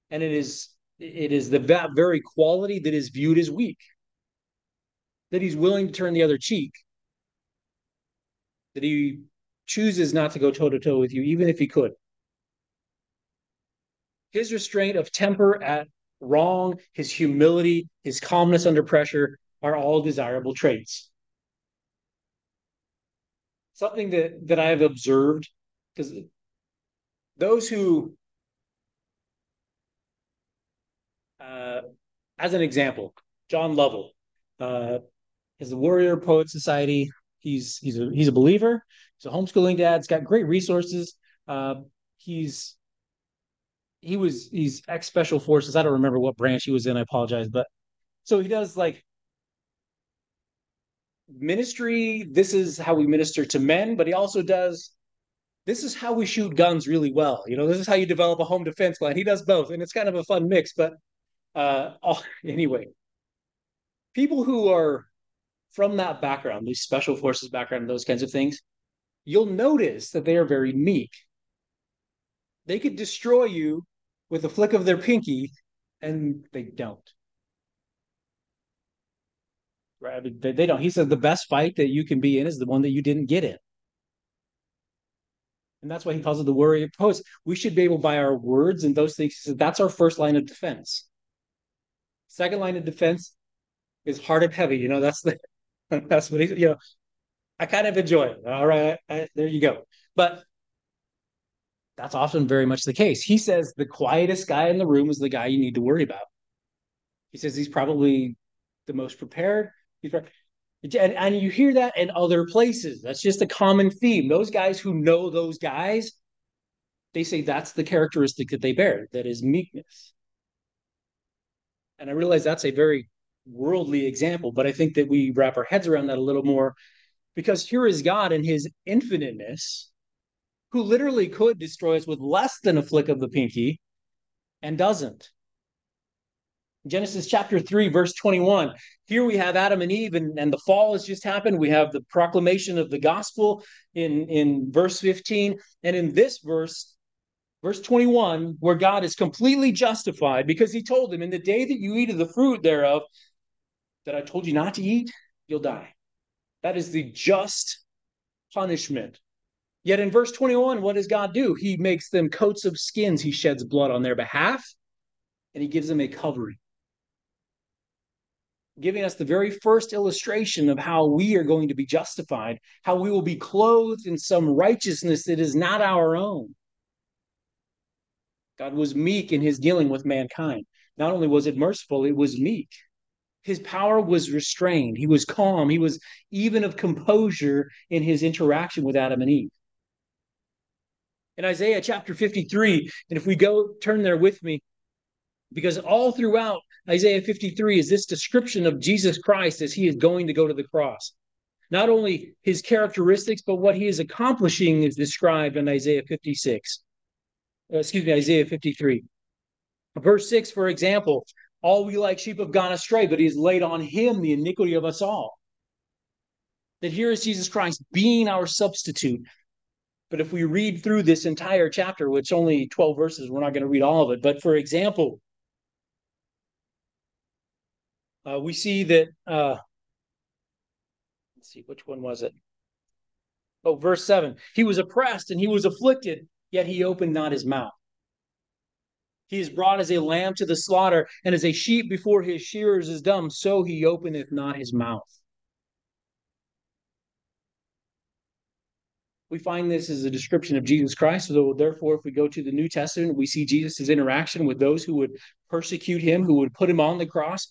and it is it is the that very quality that is viewed as weak. That he's willing to turn the other cheek. That he chooses not to go toe to toe with you, even if he could. His restraint of temper at wrong, his humility, his calmness under pressure are all desirable traits. Something that, that I have observed, because those who, uh, as an example, John Lovell uh, is the Warrior Poet Society. He's he's a he's a believer. He's a homeschooling dad. He's got great resources. Uh, he's he was he's ex special forces. I don't remember what branch he was in. I apologize, but so he does like ministry. This is how we minister to men, but he also does. This is how we shoot guns really well. You know, this is how you develop a home defense plan. He does both, and it's kind of a fun mix. But uh, oh, (laughs) anyway, people who are from that background, these special forces background, those kinds of things, you'll notice that they are very meek they could destroy you with a flick of their pinky, and they don't. Right? They, don't. He said the best fight that you can be in is the one that you didn't get in. And that's why he calls it the warrior poet. We should be able by our words and those things. He said that's our first line of defense. Second line of defense is hard and heavy. You know, that's the (laughs) that's what he you know. I kind of enjoy it. All right, I, there you go. But that's often very much the case. He says the quietest guy in the room is the guy you need to worry about. He says he's probably the most prepared. He's and, and you hear that in other places. That's just a common theme. Those guys who know those guys, they say that's the characteristic that they bear, that is meekness. And I realize that's a very worldly example, but I think that we wrap our heads around that a little more because here is God in his infiniteness who literally could destroy us with less than a flick of the pinky and doesn't. Genesis chapter 3, verse 21. Here we have Adam and Eve, and, and the fall has just happened. We have the proclamation of the gospel in, in verse 15. And in this verse, verse 21, where God is completely justified because he told him, In the day that you eat of the fruit thereof, that I told you not to eat, you'll die. That is the just punishment Yet in verse 21, what does God do? He makes them coats of skins. He sheds blood on their behalf and he gives them a covering. Giving us the very first illustration of how we are going to be justified, how we will be clothed in some righteousness that is not our own. God was meek in his dealing with mankind. Not only was it merciful, it was meek. His power was restrained. He was calm. He was even of composure in his interaction with Adam and Eve in Isaiah chapter 53. And if we go turn there with me, because all throughout Isaiah 53 is this description of Jesus Christ as he is going to go to the cross. Not only his characteristics, but what he is accomplishing is described in Isaiah 56. Uh, excuse me, Isaiah 53. Verse 6, for example, all we like sheep have gone astray, but he has laid on him the iniquity of us all. That here is Jesus Christ being our substitute, but if we read through this entire chapter, which only 12 verses, we're not going to read all of it. But for example, uh, we see that, uh, let's see, which one was it? Oh, verse 7 He was oppressed and he was afflicted, yet he opened not his mouth. He is brought as a lamb to the slaughter, and as a sheep before his shearers is dumb, so he openeth not his mouth. We find this as a description of Jesus Christ. So therefore, if we go to the New Testament, we see Jesus' interaction with those who would persecute him, who would put him on the cross.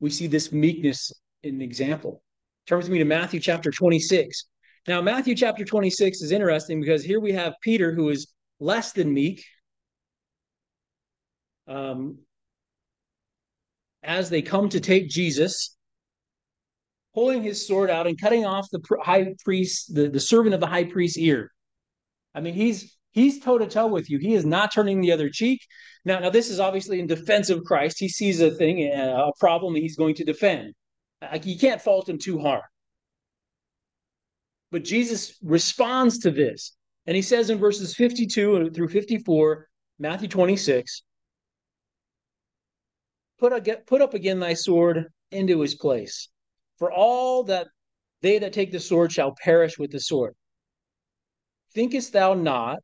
We see this meekness in example. Turn with me to Matthew chapter 26. Now, Matthew chapter 26 is interesting because here we have Peter, who is less than meek. um, as they come to take Jesus, pulling his sword out and cutting off the high priest, the, the servant of the high priest's ear. I mean, he's he's toe to toe with you. He is not turning the other cheek. Now, now this is obviously in defense of Christ. He sees a thing, a problem that he's going to defend. Like you can't fault him too hard. But Jesus responds to this. And he says in verses 52 through 54, Matthew 26, put, a, put up again thy sword into his place. For all that they that take the sword shall perish with the sword. Thinkest thou not,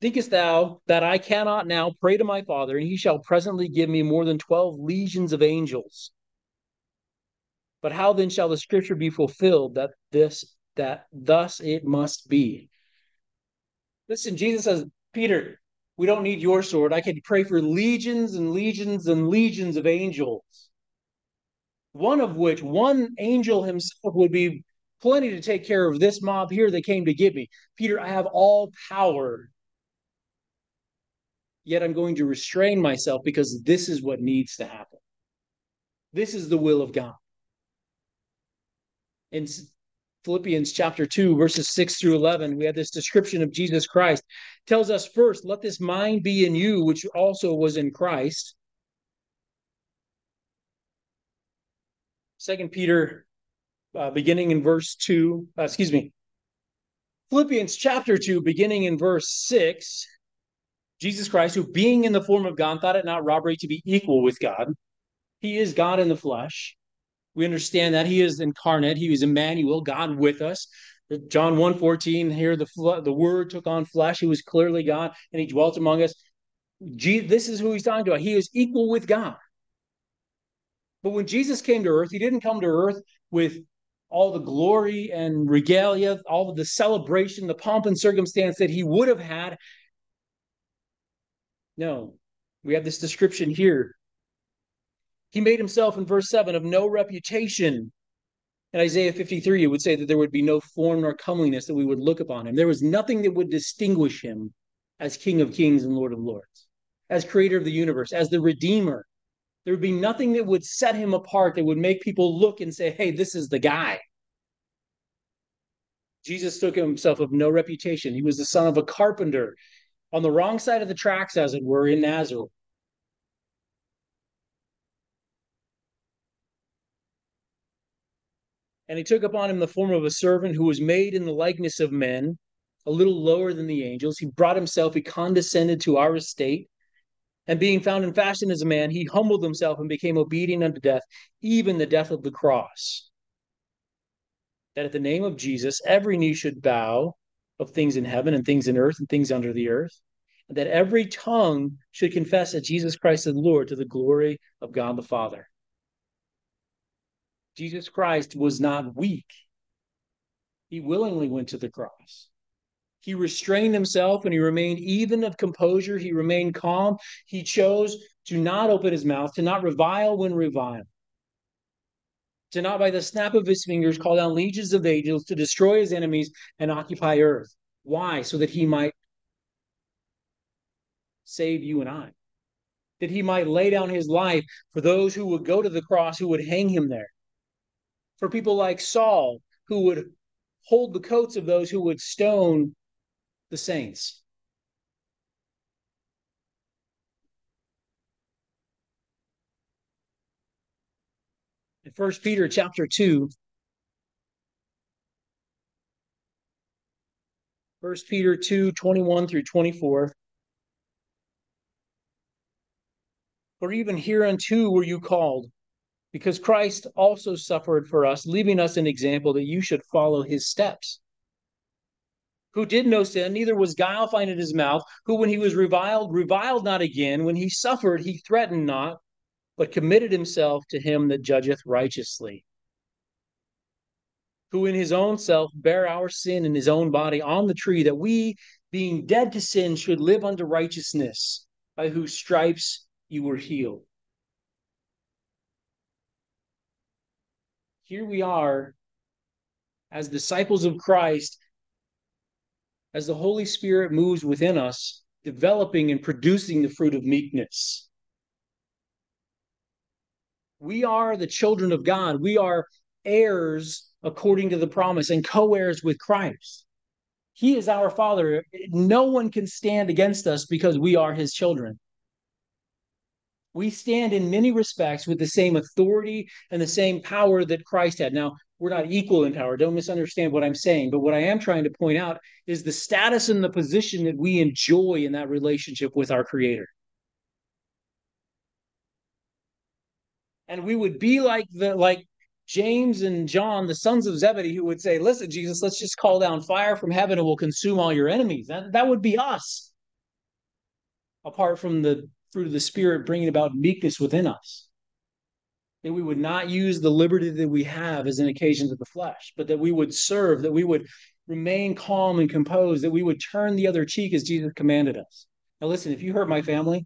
thinkest thou that I cannot now pray to my Father, and he shall presently give me more than twelve legions of angels? But how then shall the scripture be fulfilled that this that thus it must be? Listen, Jesus says, Peter, we don't need your sword. I can pray for legions and legions and legions of angels. One of which, one angel himself would be plenty to take care of this mob here that came to get me. Peter, I have all power. Yet I'm going to restrain myself because this is what needs to happen. This is the will of God. In Philippians chapter 2, verses 6 through 11, we have this description of Jesus Christ. It tells us first, let this mind be in you, which also was in Christ. Second Peter, uh, beginning in verse 2, uh, excuse me, Philippians chapter 2, beginning in verse 6, Jesus Christ, who being in the form of God, thought it not robbery to be equal with God. He is God in the flesh. We understand that he is incarnate. He was Emmanuel, God with us. John 1:14, here the the word took on flesh. He was clearly God and he dwelt among us. this is who he's talking about. He is equal with God. But when Jesus came to earth, he didn't come to earth with all the glory and regalia, all of the celebration, the pomp and circumstance that he would have had. No, we have this description here he made himself in verse 7 of no reputation. In Isaiah 53, it would say that there would be no form nor comeliness that we would look upon him. There was nothing that would distinguish him as King of Kings and Lord of Lords, as creator of the universe, as the Redeemer. There would be nothing that would set him apart that would make people look and say, hey, this is the guy. Jesus took himself of no reputation. He was the son of a carpenter on the wrong side of the tracks, as it were, in Nazareth. And he took upon him the form of a servant who was made in the likeness of men, a little lower than the angels. He brought himself, he condescended to our estate. And being found in fashion as a man, he humbled himself and became obedient unto death, even the death of the cross. That at the name of Jesus, every knee should bow of things in heaven and things in earth and things under the earth, and that every tongue should confess that Jesus Christ is Lord to the glory of God the Father. Jesus Christ was not weak. He willingly went to the cross. He restrained himself and he remained even of composure. He remained calm. He chose to not open his mouth, to not revile when reviled, to not by the snap of his fingers call down legions of angels to destroy his enemies and occupy earth. Why? So that he might save you and I. That he might lay down his life for those who would go to the cross, who would hang him there for people like Saul, who would hold the coats of those who would stone the saints. In 1 Peter chapter 2, 1 Peter 2, 21 through 24. For even hereunto were you called because Christ also suffered for us, leaving us an example that you should follow his steps. Who did no sin, neither was guile found in his mouth, who when he was reviled, reviled not again, when he suffered, he threatened not, but committed himself to him that judgeth righteously. Who in his own self bare our sin in his own body on the tree, that we, being dead to sin, should live unto righteousness, by whose stripes you were healed. here we are as disciples of Christ, as the Holy Spirit moves within us, developing and producing the fruit of meekness. We are the children of God. We are heirs according to the promise and co heirs with Christ. He is our Father. No one can stand against us because we are His children. We stand in many respects with the same authority and the same power that Christ had. Now, we're not equal in power. Don't misunderstand what I'm saying. But what I am trying to point out is the status and the position that we enjoy in that relationship with our Creator. And we would be like the like James and John, the sons of Zebedee, who would say, Listen, Jesus, let's just call down fire from heaven and we'll consume all your enemies. That, that would be us. Apart from the fruit of the Spirit bringing about meekness within us that we would not use the liberty that we have as an occasion of the flesh, but that we would serve, that we would remain calm and composed, that we would turn the other cheek as Jesus commanded us. Now, listen, if you hurt my family,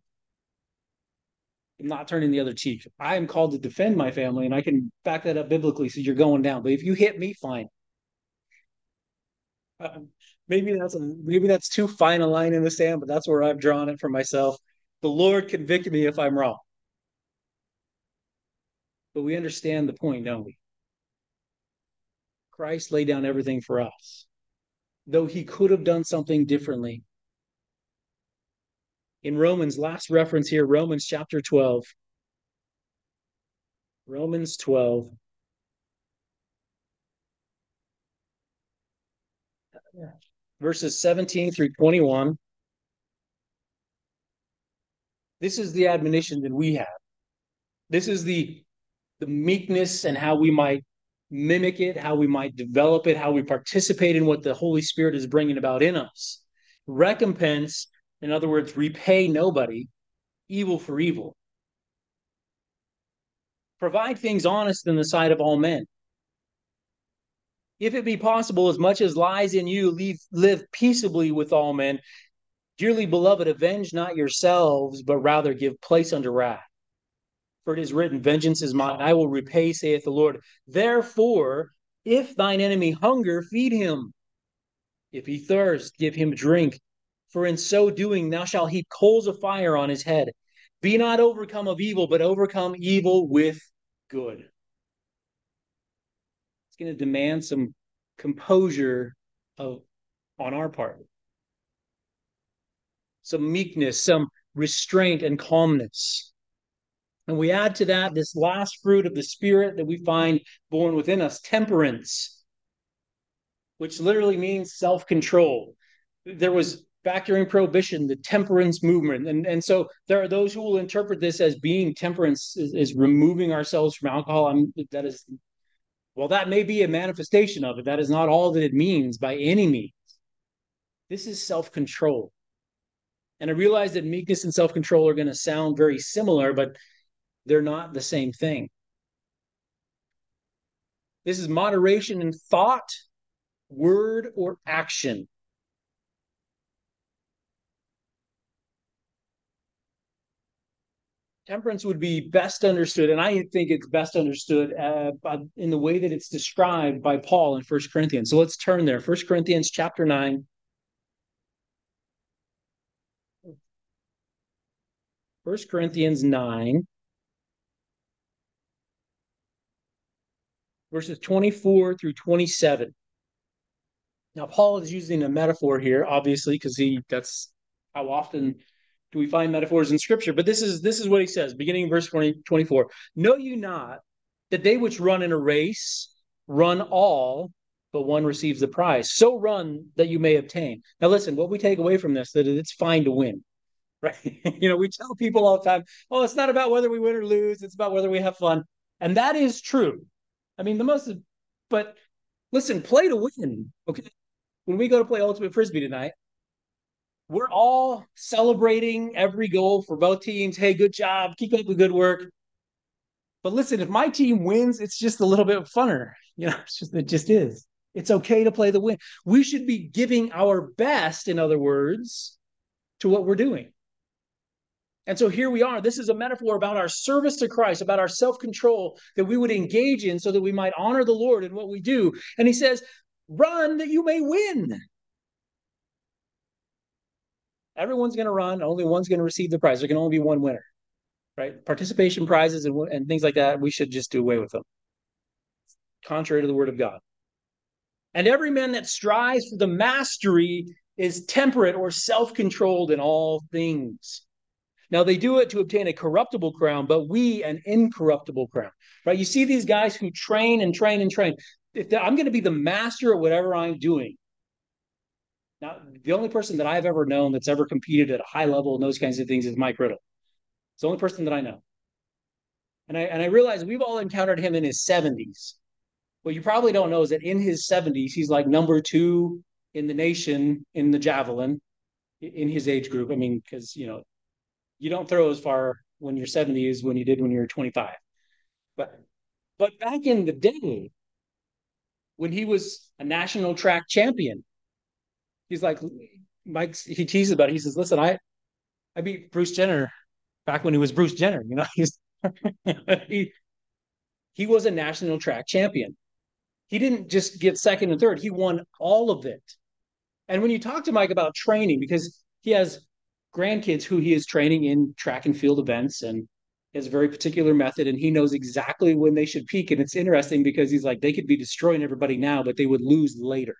I'm not turning the other cheek. I am called to defend my family, and I can back that up biblically. So you're going down. But if you hit me, fine. Uh, maybe that's a, maybe that's too fine a line in the sand, but that's where I've drawn it for myself. The Lord convict me if I'm wrong. But we understand the point, don't we? Christ laid down everything for us. Though he could have done something differently. In Romans, last reference here, Romans chapter 12. Romans 12. Verses 17 through 21. This is the admonition that we have. This is the the meekness and how we might mimic it, how we might develop it, how we participate in what the Holy Spirit is bringing about in us. Recompense, in other words, repay nobody evil for evil. Provide things honest in the sight of all men. If it be possible, as much as lies in you, leave, live peaceably with all men. Dearly beloved, avenge not yourselves, but rather give place unto wrath. For it is written, Vengeance is mine, I will repay, saith the Lord. Therefore, if thine enemy hunger, feed him. If he thirst, give him drink. For in so doing, thou shalt heap coals of fire on his head. Be not overcome of evil, but overcome evil with good. It's going to demand some composure of on our part, some meekness, some restraint and calmness. And we add to that this last fruit of the Spirit that we find born within us temperance, which literally means self control. There was back during Prohibition, the temperance movement. And, and so there are those who will interpret this as being temperance is, is removing ourselves from alcohol. I'm, that is, well, that may be a manifestation of it. That is not all that it means by any means. This is self control. And I realize that meekness and self control are going to sound very similar, but they're not the same thing. This is moderation in thought, word, or action. Temperance would be best understood, and I think it's best understood uh, in the way that it's described by Paul in First Corinthians. So let's turn there. First Corinthians chapter 9. First Corinthians 9. Verses 24 through 27. Now, Paul is using a metaphor here, obviously, because he that's how often do we find metaphors in scripture. But this is this is what he says, beginning in verse 20, 24. Know you not that they which run in a race run all, but one receives the prize. So run that you may obtain. Now listen, what we take away from this that it's fine to win. (laughs) Right? you know, we tell people all the time, oh, it's not about whether we win or lose, it's about whether we have fun. And that is true. I mean, the most, but listen, play to win. Okay. When we go to play Ultimate Frisbee tonight, we're all celebrating every goal for both teams. Hey, good job. Keep up the good work. But listen, if my team wins, it's just a little bit funner. (laughs) You know, it's just, it just is. It's okay to play the win. We should be giving our best, in other words, to what we're doing. And so here we are. This is a metaphor about our service to Christ, about our self control that we would engage in so that we might honor the Lord in what we do. And he says, run that you may win. Everyone's going to run. Only one's going to receive the prize. There can only be one winner, right? Participation prizes and, and things like that, we should just do away with them. Contrary to the word of God. And every man that strives for the mastery is temperate or self controlled in all things. Now they do it to obtain a corruptible crown, but we an incorruptible crown. Right? You see these guys who train and train and train. If I'm going to be the master at whatever I'm doing. Now, the only person that I've ever known that's ever competed at a high level and those kinds of things is Mike Riddle. It's the only person that I know. And I and I realize we've all encountered him in his 70s. What you probably don't know is that in his 70s, he's like number two in the nation in the javelin in his age group. I mean, because you know, you don't throw as far when you're 70 as when you did when you were 25. But but back in the day, when he was a national track champion, he's like Mike. He teases about. it. He says, "Listen, I I beat Bruce Jenner back when he was Bruce Jenner. You know, (laughs) he's he he was a national track champion. He didn't just get second and third. He won all of it. And when you talk to Mike about training, because he has grandkids who he is training in track and field events and he has a very particular method and he knows exactly when they should peak. And it's interesting because he's like, they could be destroying everybody now, but they would lose later.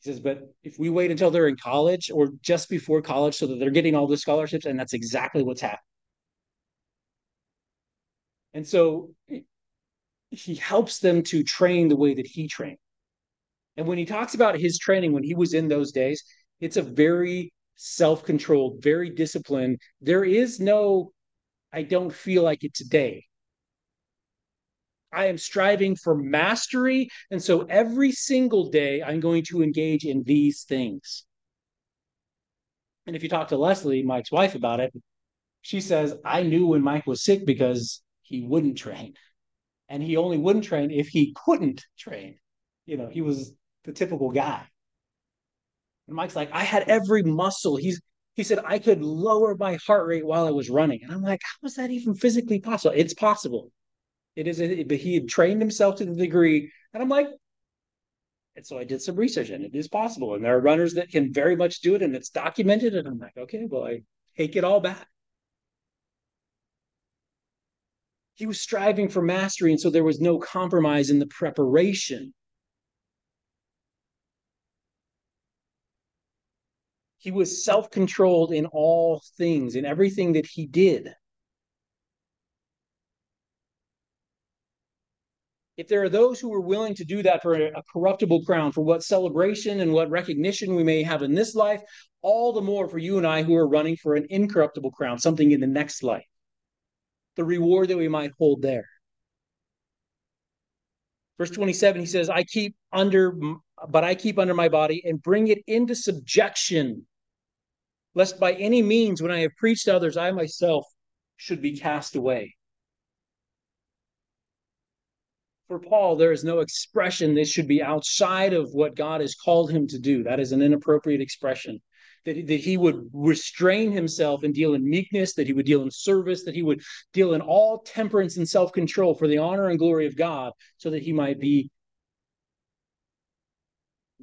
He says, but if we wait until they're in college or just before college so that they're getting all the scholarships, and that's exactly what's happening. And so he helps them to train the way that he trained. And when he talks about his training when he was in those days, it's a very self controlled, very disciplined. There is no, I don't feel like it today. I am striving for mastery. And so every single day, I'm going to engage in these things. And if you talk to Leslie, Mike's wife, about it, she says, I knew when Mike was sick because he wouldn't train. And he only wouldn't train if he couldn't train. You know, he was the typical guy. And Mike's like, I had every muscle. He's he said I could lower my heart rate while I was running. And I'm like, how is that even physically possible? It's possible. It is, but he had trained himself to the degree. And I'm like, and so I did some research and it is possible. And there are runners that can very much do it and it's documented. And I'm like, okay, well, I take it all back. He was striving for mastery. And so there was no compromise in the preparation. He was self controlled in all things, in everything that he did. If there are those who are willing to do that for a corruptible crown, for what celebration and what recognition we may have in this life, all the more for you and I who are running for an incorruptible crown, something in the next life, the reward that we might hold there. Verse 27, he says, I keep under, but I keep under my body and bring it into subjection lest by any means, when I have preached to others, I myself should be cast away. For Paul, there is no expression that should be outside of what God has called him to do. That is an inappropriate expression. That, that he would restrain himself and deal in meekness, that he would deal in service, that he would deal in all temperance and self control for the honor and glory of God, so that he might be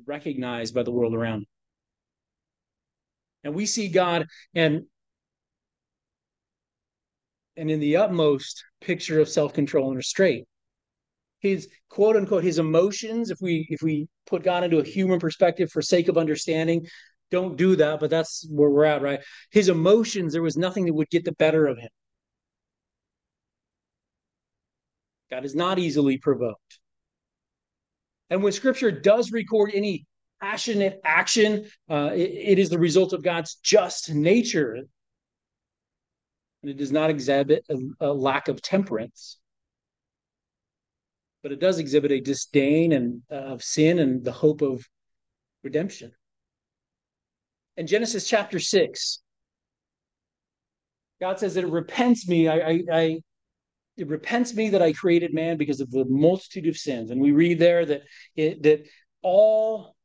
recognized by the world around him. And we see God and and in the utmost picture of self-control and restraint. His quote unquote his emotions, if we if we put God into a human perspective for sake of understanding, don't do that, but that's where we're at, right? His emotions, there was nothing that would get the better of him. God is not easily provoked. And when scripture does record any passionate action. Uh, it, it is the result of God's just nature. And it does not exhibit a, a lack of temperance, but it does exhibit a disdain and uh, of sin and the hope of redemption. In Genesis chapter 6, God says that it repents me. I, I, I it repents me that I created man because of the multitude of sins. And we read there that it, that all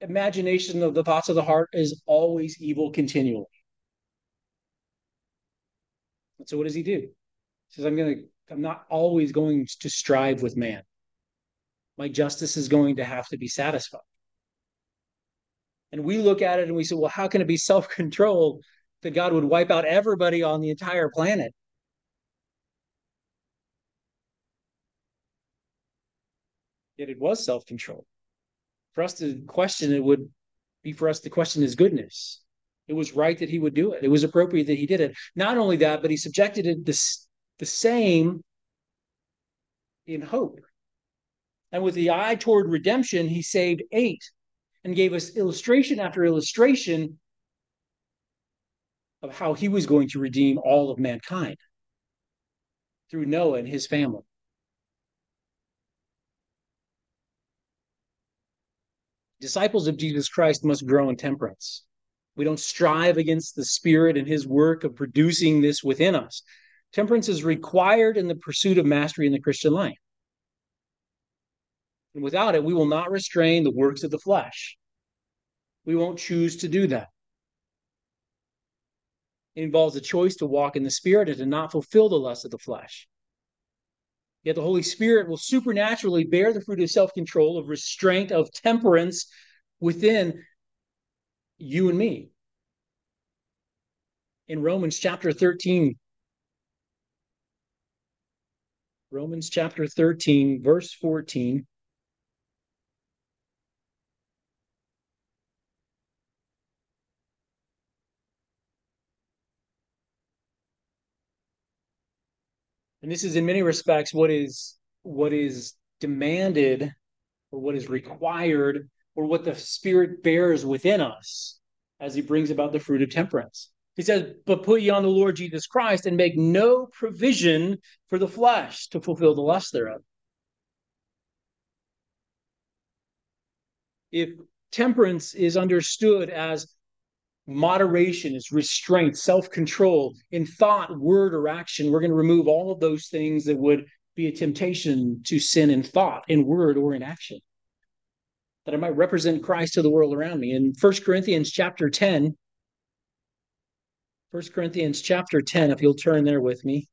imagination of the thoughts of the heart is always evil continually. And so what does he do? He says, I'm gonna, I'm not always going to strive with man. My justice is going to have to be satisfied. And we look at it and we say, well, how can it be self control that God would wipe out everybody on the entire planet? Yet it was self control. For us to question it would be for us to question his goodness. It was right that he would do it. It was appropriate that he did it. Not only that, but he subjected it the, the same in hope. And with the eye toward redemption, he saved eight and gave us illustration after illustration of how he was going to redeem all of mankind through Noah and his family. Disciples of Jesus Christ must grow in temperance. We don't strive against the Spirit and His work of producing this within us. Temperance is required in the pursuit of mastery in the Christian life. And without it, we will not restrain the works of the flesh. We won't choose to do that. It involves a choice to walk in the Spirit and to not fulfill the lust of the flesh. Yet the Holy Spirit will supernaturally bear the fruit of self control, of restraint, of temperance within you and me. In Romans chapter 13, Romans chapter 13, verse 14. This is in many respects what is what is demanded or what is required or what the spirit bears within us as he brings about the fruit of temperance. He says but put ye on the lord jesus christ and make no provision for the flesh to fulfill the lust thereof. If temperance is understood as moderation is restraint, self control in thought, word, or action. We're going to remove all of those things that would be a temptation to sin in thought, in word, or in action. That I might represent Christ to the world around me. In 1 Corinthians chapter 10, 1 Corinthians chapter 10, if you'll turn there with me.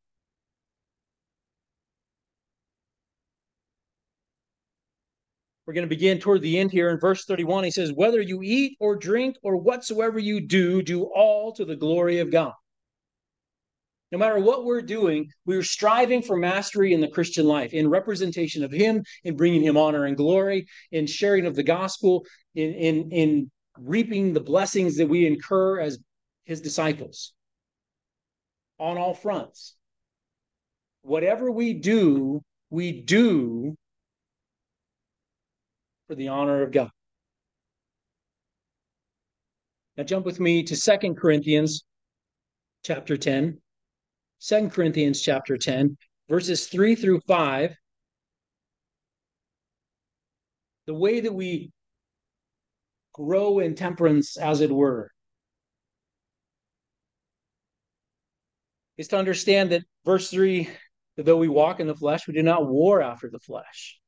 We're going to begin toward the end here in verse 31. He says, Whether you eat or drink or whatsoever you do, do all to the glory of God. No matter what we're doing, we're striving for mastery in the Christian life, in representation of Him, in bringing Him honor and glory, in sharing of the gospel, in, in, in reaping the blessings that we incur as His disciples on all fronts. Whatever we do, we do for the honor of God. Now jump with me to Second Corinthians chapter 10. 2 Corinthians chapter 10, verses 3 through 5. The way that we grow in temperance, as it were, is to understand that verse 3 that though we walk in the flesh, we do not war after the flesh.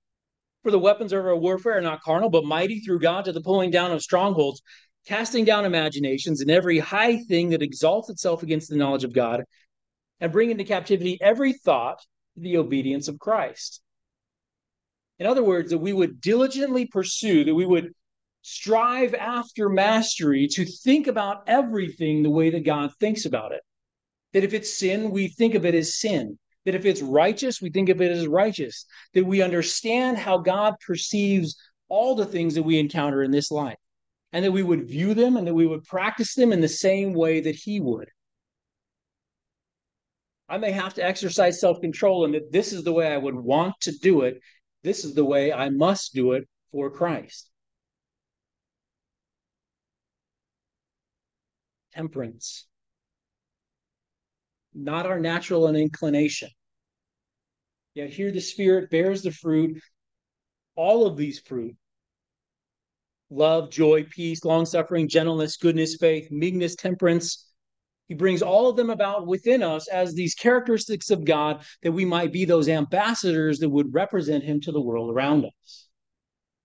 For the weapons of our warfare are not carnal, but mighty through God to the pulling down of strongholds, casting down imaginations and every high thing that exalts itself against the knowledge of God, and bring into captivity every thought to the obedience of Christ. In other words, that we would diligently pursue, that we would strive after mastery to think about everything the way that God thinks about it. That if it's sin, we think of it as sin that if it's righteous, we think of it as righteous, that we understand how God perceives all the things that we encounter in this life, and that we would view them and that we would practice them in the same way that He would. I may have to exercise self control, and that this is the way I would want to do it. This is the way I must do it for Christ. Temperance, not our natural inclination. Yet here the Spirit bears the fruit, all of these fruit love, joy, peace, long suffering, gentleness, goodness, faith, meekness, temperance. He brings all of them about within us as these characteristics of God that we might be those ambassadors that would represent Him to the world around us.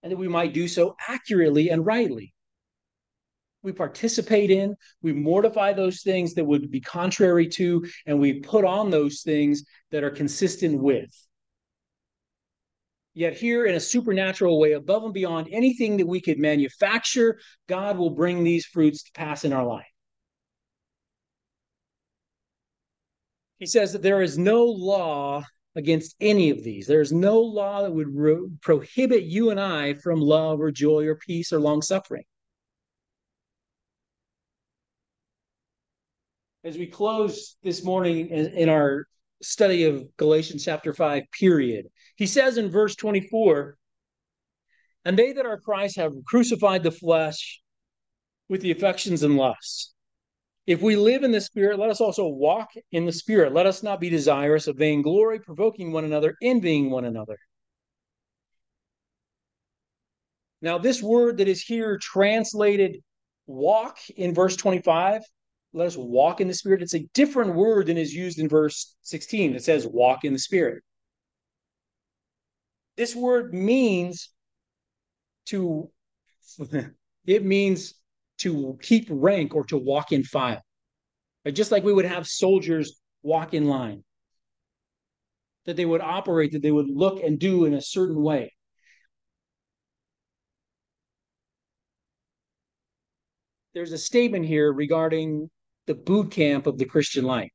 And that we might do so accurately and rightly. We participate in, we mortify those things that would be contrary to, and we put on those things that are consistent with. Yet, here in a supernatural way, above and beyond anything that we could manufacture, God will bring these fruits to pass in our life. He says that there is no law against any of these. There is no law that would prohibit you and I from love or joy or peace or long suffering. As we close this morning in, our study of Galatians chapter 5, period, he says in verse 24, and they that are Christ have crucified the flesh with the affections and lusts. If we live in the Spirit, let us also walk in the Spirit. Let us not be desirous of vainglory, provoking one another, envying one another. Now, this word that is here translated walk in verse 25, let us walk in the Spirit. It's a different word than is used in verse 16. It says walk in the Spirit. This word means to, (laughs) it means to keep rank or to walk in file. Just like we would have soldiers walk in line, that they would operate, that they would look and do in a certain way. There's a statement here regarding the boot camp of the Christian life.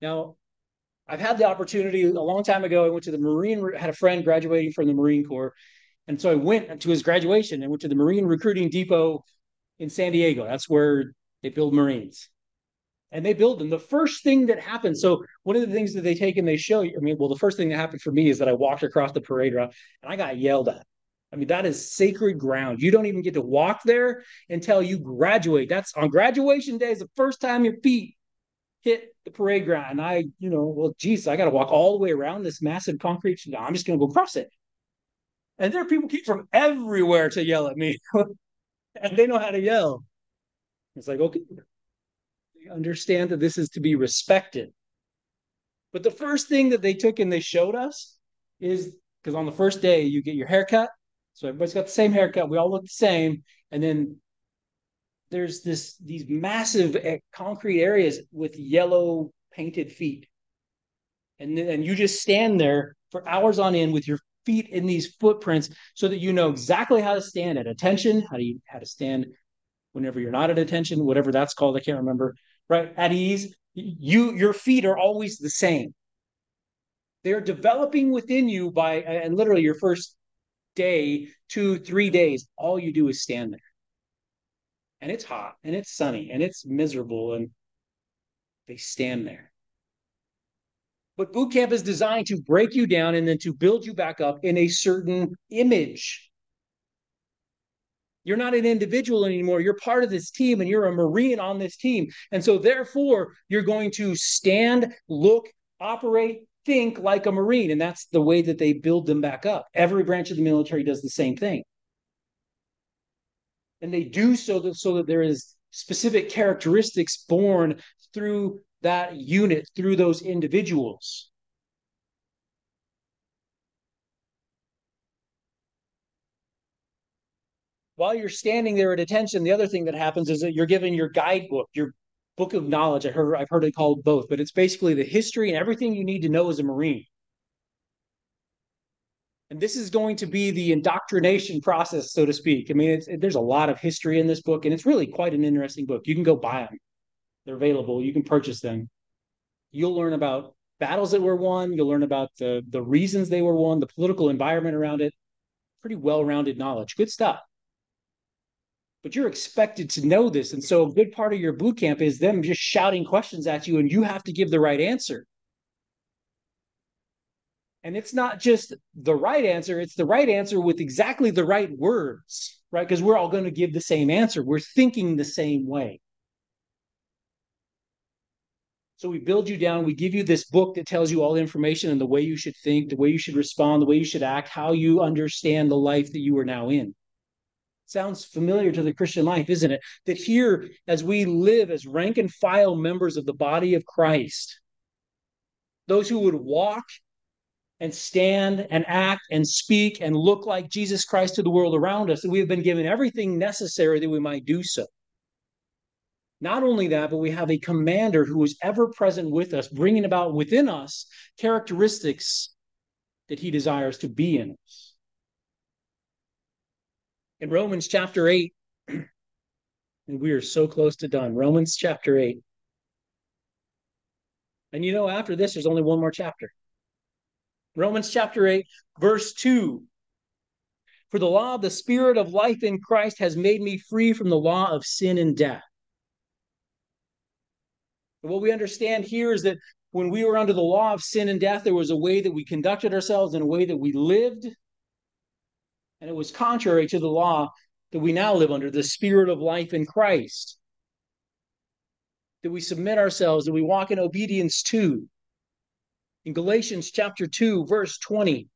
Now, I've had the opportunity a long time ago. I went to the Marine, had a friend graduating from the Marine Corps. And so I went to his graduation and went to the Marine Recruiting Depot in San Diego. That's where they build Marines. And they build them. The first thing that happens, so one of the things that they take and they show you, I mean, well, the first thing that happened for me is that I walked across the parade route and I got yelled at. I mean, that is sacred ground. You don't even get to walk there until you graduate. That's on graduation day is the first time your feet hit the parade ground. And I, you know, well, geez, I got to walk all the way around this massive concrete. No, I'm just going to go cross it. And there are people keep from everywhere to yell at me, (laughs) and they know how to yell. It's like, okay, they understand that this is to be respected. But the first thing that they took and they showed us is because on the first day you get your haircut. So everybody's got the same haircut. We all look the same. And then there's this these massive eh, concrete areas with yellow painted feet and and you just stand there for hours on end with your feet in these footprints so that you know exactly how to stand at attention how do you how to stand whenever you're not at attention whatever that's called i can't remember right at ease you your feet are always the same they're developing within you by and literally your first day two three days all you do is stand there and it's hot and it's sunny and it's miserable and they stand there. But boot camp is designed to break you down and then to build you back up in a certain image. You're not an individual anymore. You're part of this team and you're a Marine on this team. And so, therefore, you're going to stand, look, operate, think like a Marine. And that's the way that they build them back up. Every branch of the military does the same thing and they do so that so that there is specific characteristics born through that unit through those individuals while you're standing there at attention the other thing that happens is that you're given your guidebook your book of hmm. knowledge i heard i've heard it called both but it's basically the history and everything you need to know as a marine and this is going to be the indoctrination process, so to speak. I mean, it, there's a lot of history in this book, and it's really quite an interesting book. You can go buy them; they're available. You can purchase them. You'll learn about battles that were won. You'll learn about the the reasons they were won, the political environment around it. Pretty well-rounded knowledge. Good stuff. But you're expected to know this, and so a good part of your boot camp is them just shouting questions at you, and you have to give the right answer. And it's not just the right answer, it's the right answer with exactly the right words, right? Because we're all going to give the same answer. We're thinking the same way. So we build you down. We give you this book that tells you all the information and the way you should think, the way you should respond, the way you should act, how you understand the life that you are now in. Sounds familiar to the Christian life, isn't it? That here, as we live as rank and file members of the body of Christ, those who would walk and stand and act and speak and look like Jesus Christ to the world around us, that we have been given everything necessary that we might do so. Not only that, but we have a commander who is ever present with us, bringing about within us characteristics that he desires to be in us. In Romans chapter 8, (clears throat) and we are so close to done. Romans chapter 8. And you know, after this, there's only one more chapter. Romans chapter 8, verse 2. For the law of the Spirit of life in Christ has made me free from the law of sin and death. And what we understand here is that when we were under the law of sin and death, there was a way that we conducted ourselves in a way that we lived. And it was contrary to the law that we now live under, the spirit of life in Christ. That we submit ourselves, that we walk in obedience to. In Galatians chapter 2, verse 20,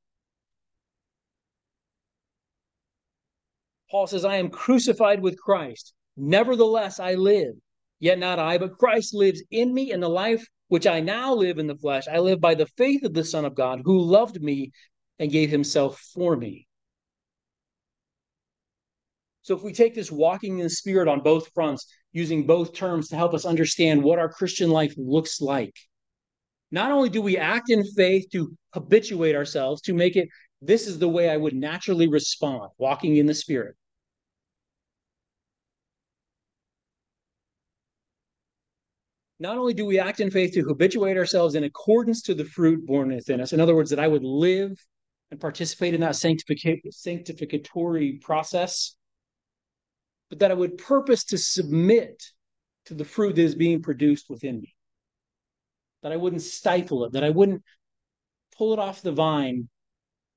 Paul says, I am crucified with Christ. Nevertheless, I live. Yet not I, but Christ lives in me, and the life which I now live in the flesh, I live by the faith of the Son of God, who loved me and gave himself for me. So, if we take this walking in the Spirit on both fronts, using both terms to help us understand what our Christian life looks like, not only do we act in faith to habituate ourselves, to make it this is the way I would naturally respond, walking in the Spirit. not only do we act in faith to habituate ourselves in accordance to the fruit born within us, in other words, that I would live and participate in that sanctificatory process, but that I would purpose to submit to the fruit that is being produced within me. That I wouldn't stifle it, that I wouldn't pull it off the vine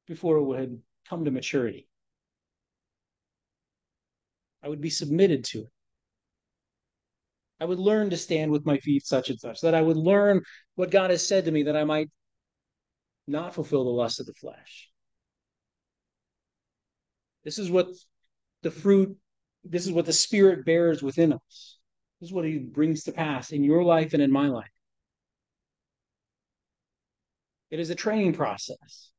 before it would come to maturity. I would be submitted to it. I would learn to stand with my feet such and such, that I would learn what God has said to me, that I might not fulfill the lust of the flesh. This is what the fruit, this is what the Spirit bears within us. This is what He brings to pass in your life and in my life. It is a training process,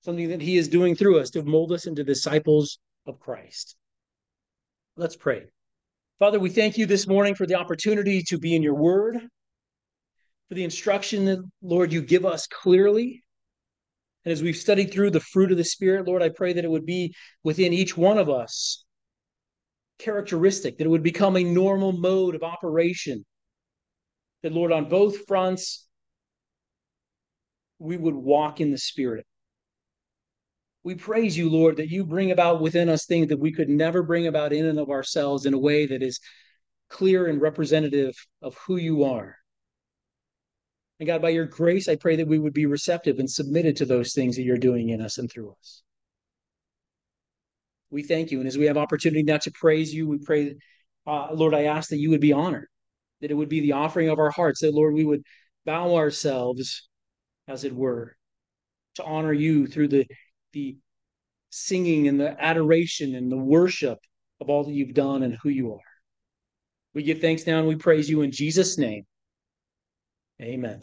something that He is doing through us to mold us into disciples of Christ. Let's pray. Father, we thank you this morning for the opportunity to be in your word, for the instruction that, Lord, you give us clearly. And as we've studied through the fruit of the Spirit, Lord, I pray that it would be within each one of us characteristic, that it would become a normal mode of operation. That, Lord, on both fronts, we would walk in the Spirit. We praise you, Lord, that you bring about within us things that we could never bring about in and of ourselves in a way that is clear and representative of who you are. And God, by your grace, I pray that we would be receptive and submitted to those things that you're doing in us and through us. We thank you. And as we have opportunity now to praise you, we pray, uh, Lord, I ask that you would be honored, that it would be the offering of our hearts, that, Lord, we would bow ourselves, as it were, to honor you through the the singing and the adoration and the worship of all that you've done and who you are. We give thanks now and we praise you in Jesus' name. Amen.